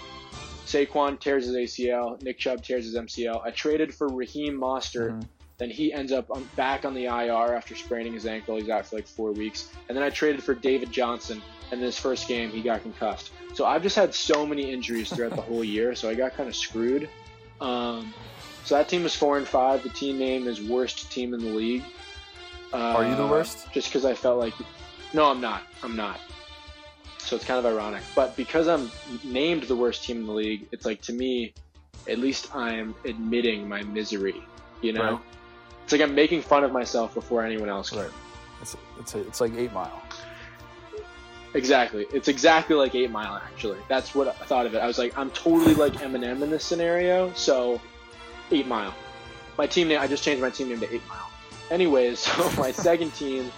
Saquon tears his ACL. Nick Chubb tears his MCL. I traded for Raheem Mostert.
Mhm.
Then he ends up on, back on the IR after spraining his ankle. He's out for like four weeks. And then I traded for David Johnson. And in his first game, he got concussed. So I've just had so many injuries throughout the whole year. So I got kind of screwed. Um, so that team is four and five. The team name is worst team in the league. Uh,
Are you the worst?
Just because I felt like, no, I'm not. I'm not. So it's kind of ironic. But because I'm named the worst team in the league, it's like to me, at least I'm admitting my misery. You know,
Right.
it's like I'm making fun of myself before anyone else can.
Right. It's it's, a, it's like Eight Mile.
Exactly. It's exactly like Eight Mile. Actually, that's what I thought of it. I was like, I'm totally like Eminem in this scenario. So, Eight Mile. My team name. I just changed my team name to Eight Mile. Anyways, so my second team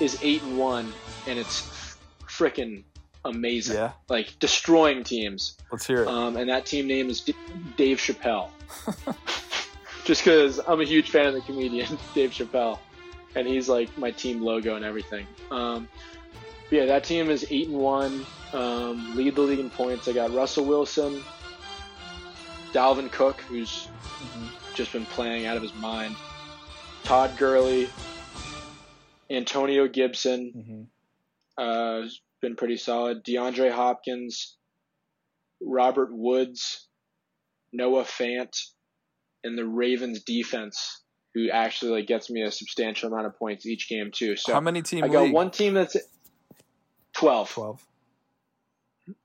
is eight and one, and it's freaking amazing.
Yeah.
Like destroying teams.
Let's hear it.
Um, and that team name is D- Dave Chappelle. Just because I'm a huge fan of the comedian Dave Chappelle, and he's like my team logo and everything. Um, yeah, that team is eight and one, um, lead the league in points. I got Russell Wilson, Dalvin Cook, who's
Mhm.
just been playing out of his mind, Todd Gurley, Antonio Gibson,
Mhm.
uh, been pretty solid. DeAndre Hopkins, Robert Woods, Noah Fant, and the Ravens defense, who actually like gets me a substantial amount of points each game too. So
How many team
I got
league?
one team that's twelve.
Twelve.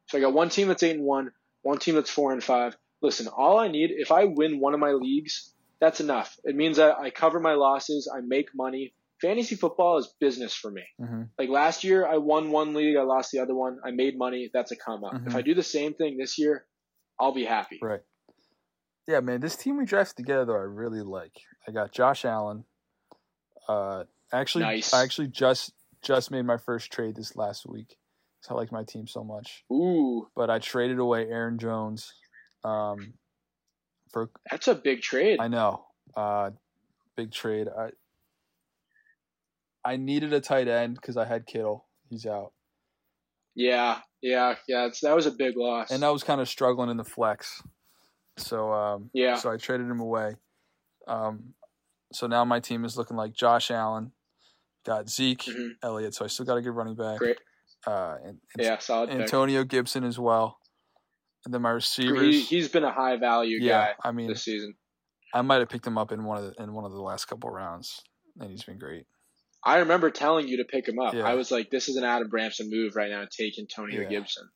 So I got one team that's eight and one, one team that's four and five. Listen, all I need if I win one of my leagues, that's enough. It means that I cover my losses, I make money. Fantasy football is business for me.
Mm-hmm.
Like last year, I won one league, I lost the other one. I made money. That's a come up.
Mhm.
If I do the same thing this year, I'll be happy.
Right. Yeah, man. This team we drafted together, I really like. I got Josh Allen. Uh, actually,
Nice.
I actually just just made my first trade this last week. I like my team so much.
Ooh,
But I traded away Aaron Jones. Um, for
that's a big trade.
I know, uh, big trade. I I needed a tight end because I had Kittle. He's out,
yeah, yeah, yeah. It's, that was a big loss.
and I was kind of struggling in the flex. So um,
yeah,
So I traded him away. Um, so now my team is looking like Josh Allen, got Zeke,
Mhm.
Elliott. So I still got a good running back.
great.
Uh, and, and
Yeah, solid pick.
Antonio Gibson as well. And then my receivers.
He, he's been a high value
yeah,
guy
I mean,
this season.
I might have picked him up in one of the in one of the last couple rounds, and he's been great.
I remember telling you to pick him up.
Yeah.
I was like, "This is an Adam Bramson move right now. Take Antonio
Yeah.
Gibson."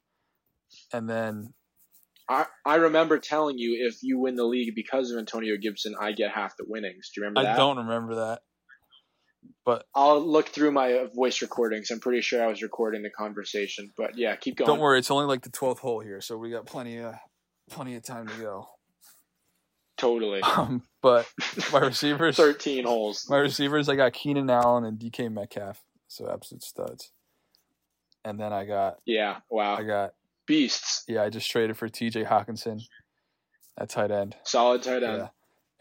And then
I, I remember telling you if you win the league because of Antonio Gibson, I get half the winnings. Do you remember
I
that?
don't remember that, but
I'll look through my voice recordings. I'm pretty sure I was recording the conversation. But yeah, keep going.
don't worry, it's only like the twelfth hole here, so we got plenty of plenty of time to go.
Totally.
Um, but my receivers,
13 holes.
My receivers, I got Keenan Allen and DK Metcalf, so absolute studs. And then I got,
Yeah. Wow.
I got,
Beasts.
yeah, I just traded for T.J. Hockenson at tight end.
Solid tight end.
Yeah,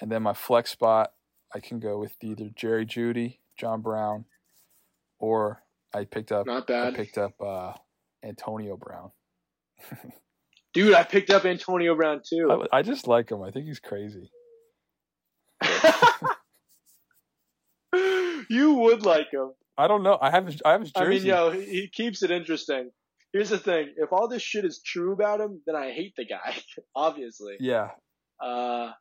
and then my flex spot, I can go with either Jerry Jeudy, John Brown, or I picked up,
Not bad.
I picked up uh, Antonio Brown.
Dude, I picked up Antonio Brown too.
I, I just like him. I think he's crazy.
you would like him.
I don't know. I have his, I have his
I mean, yo, he keeps it interesting. Here's the thing: if all this shit is true about him, then I hate the guy. Obviously,
yeah,
because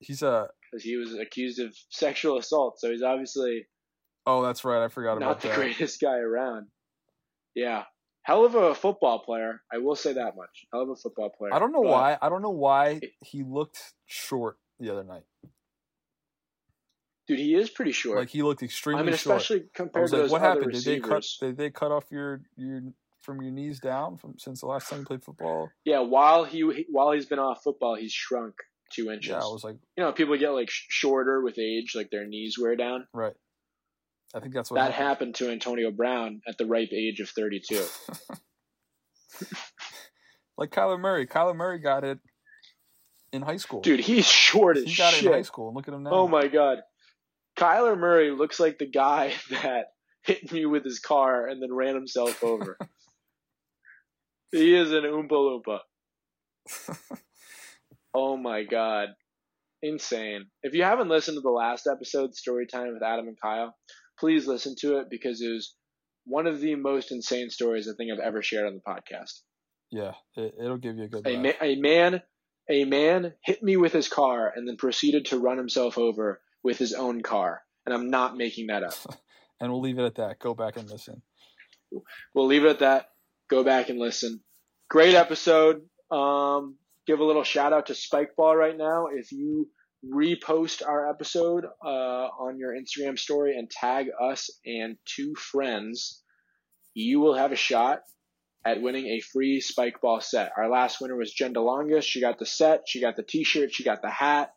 he's a.
because he was accused of sexual assault, so he's obviously
Oh, that's right. I forgot about not
the
that.
greatest guy around. Yeah, hell of a football player. I will say that much. Hell of a football player.
I don't know
But-
why. I don't know why he looked short the other night.
dude. He is pretty short.
Like he looked extremely
I mean,
short.
especially
I
compared to
like,
those
what
other
happened? Did they cut? Did they cut off your your from your knees down from since the last time you played football?
Yeah, while he while he's been off football, he's shrunk two inches.
Yeah, I was like,
you know, people get like shorter with age, like their knees wear down.
right. I think that's what
that
happened.
happened to Antonio Brown at the ripe age of 32.
like Kyler Murray. Kyler Murray got it in high school.
Dude, he's short as
he got
shit.
it in high school, and look at him now.
Oh my god. Kyler Murray looks like the guy that hit me with his car and then ran himself over. he is an Oompa Loompa. Oh my god. Insane. If you haven't listened to the last episode, Story Time with Adam and Kyle, please listen to it because it was one of the most insane stories I think I've ever shared on the podcast.
Yeah, it, it'll give you a good.
A, ma- a man a man hit me with his car and then proceeded to run himself over with his own car. And I'm not making that up.
and we'll leave it at that. Go back and listen.
We'll leave it at that. Go back and listen. Great episode. Um, give a little shout out to Spikeball right now. If you repost our episode uh, on your Instagram story and tag us and two friends, you will have a shot at winning a free Spikeball set. Our last winner was Jen DeLongis. She got the set, she got the T-shirt, she got the hat.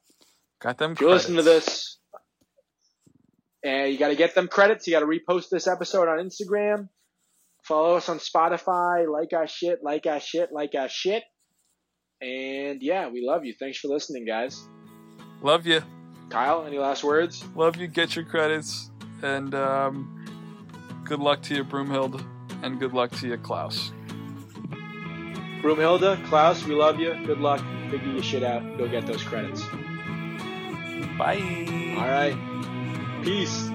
Got them.
If you listen to this, and you got to get them credits. You got to repost this episode on Instagram. Follow us on Spotify. Like our shit. Like our shit. Like our shit. And yeah, we love you. Thanks for listening, guys.
Love you,
Kyle, any last words?
love you. Get your credits, and um, good luck to you, Broomhild, and good luck to you, Klaus.
Broomhilda, Klaus, we love you. Good luck. Figure your shit out. Go get those credits.
Bye.
All right. Peace.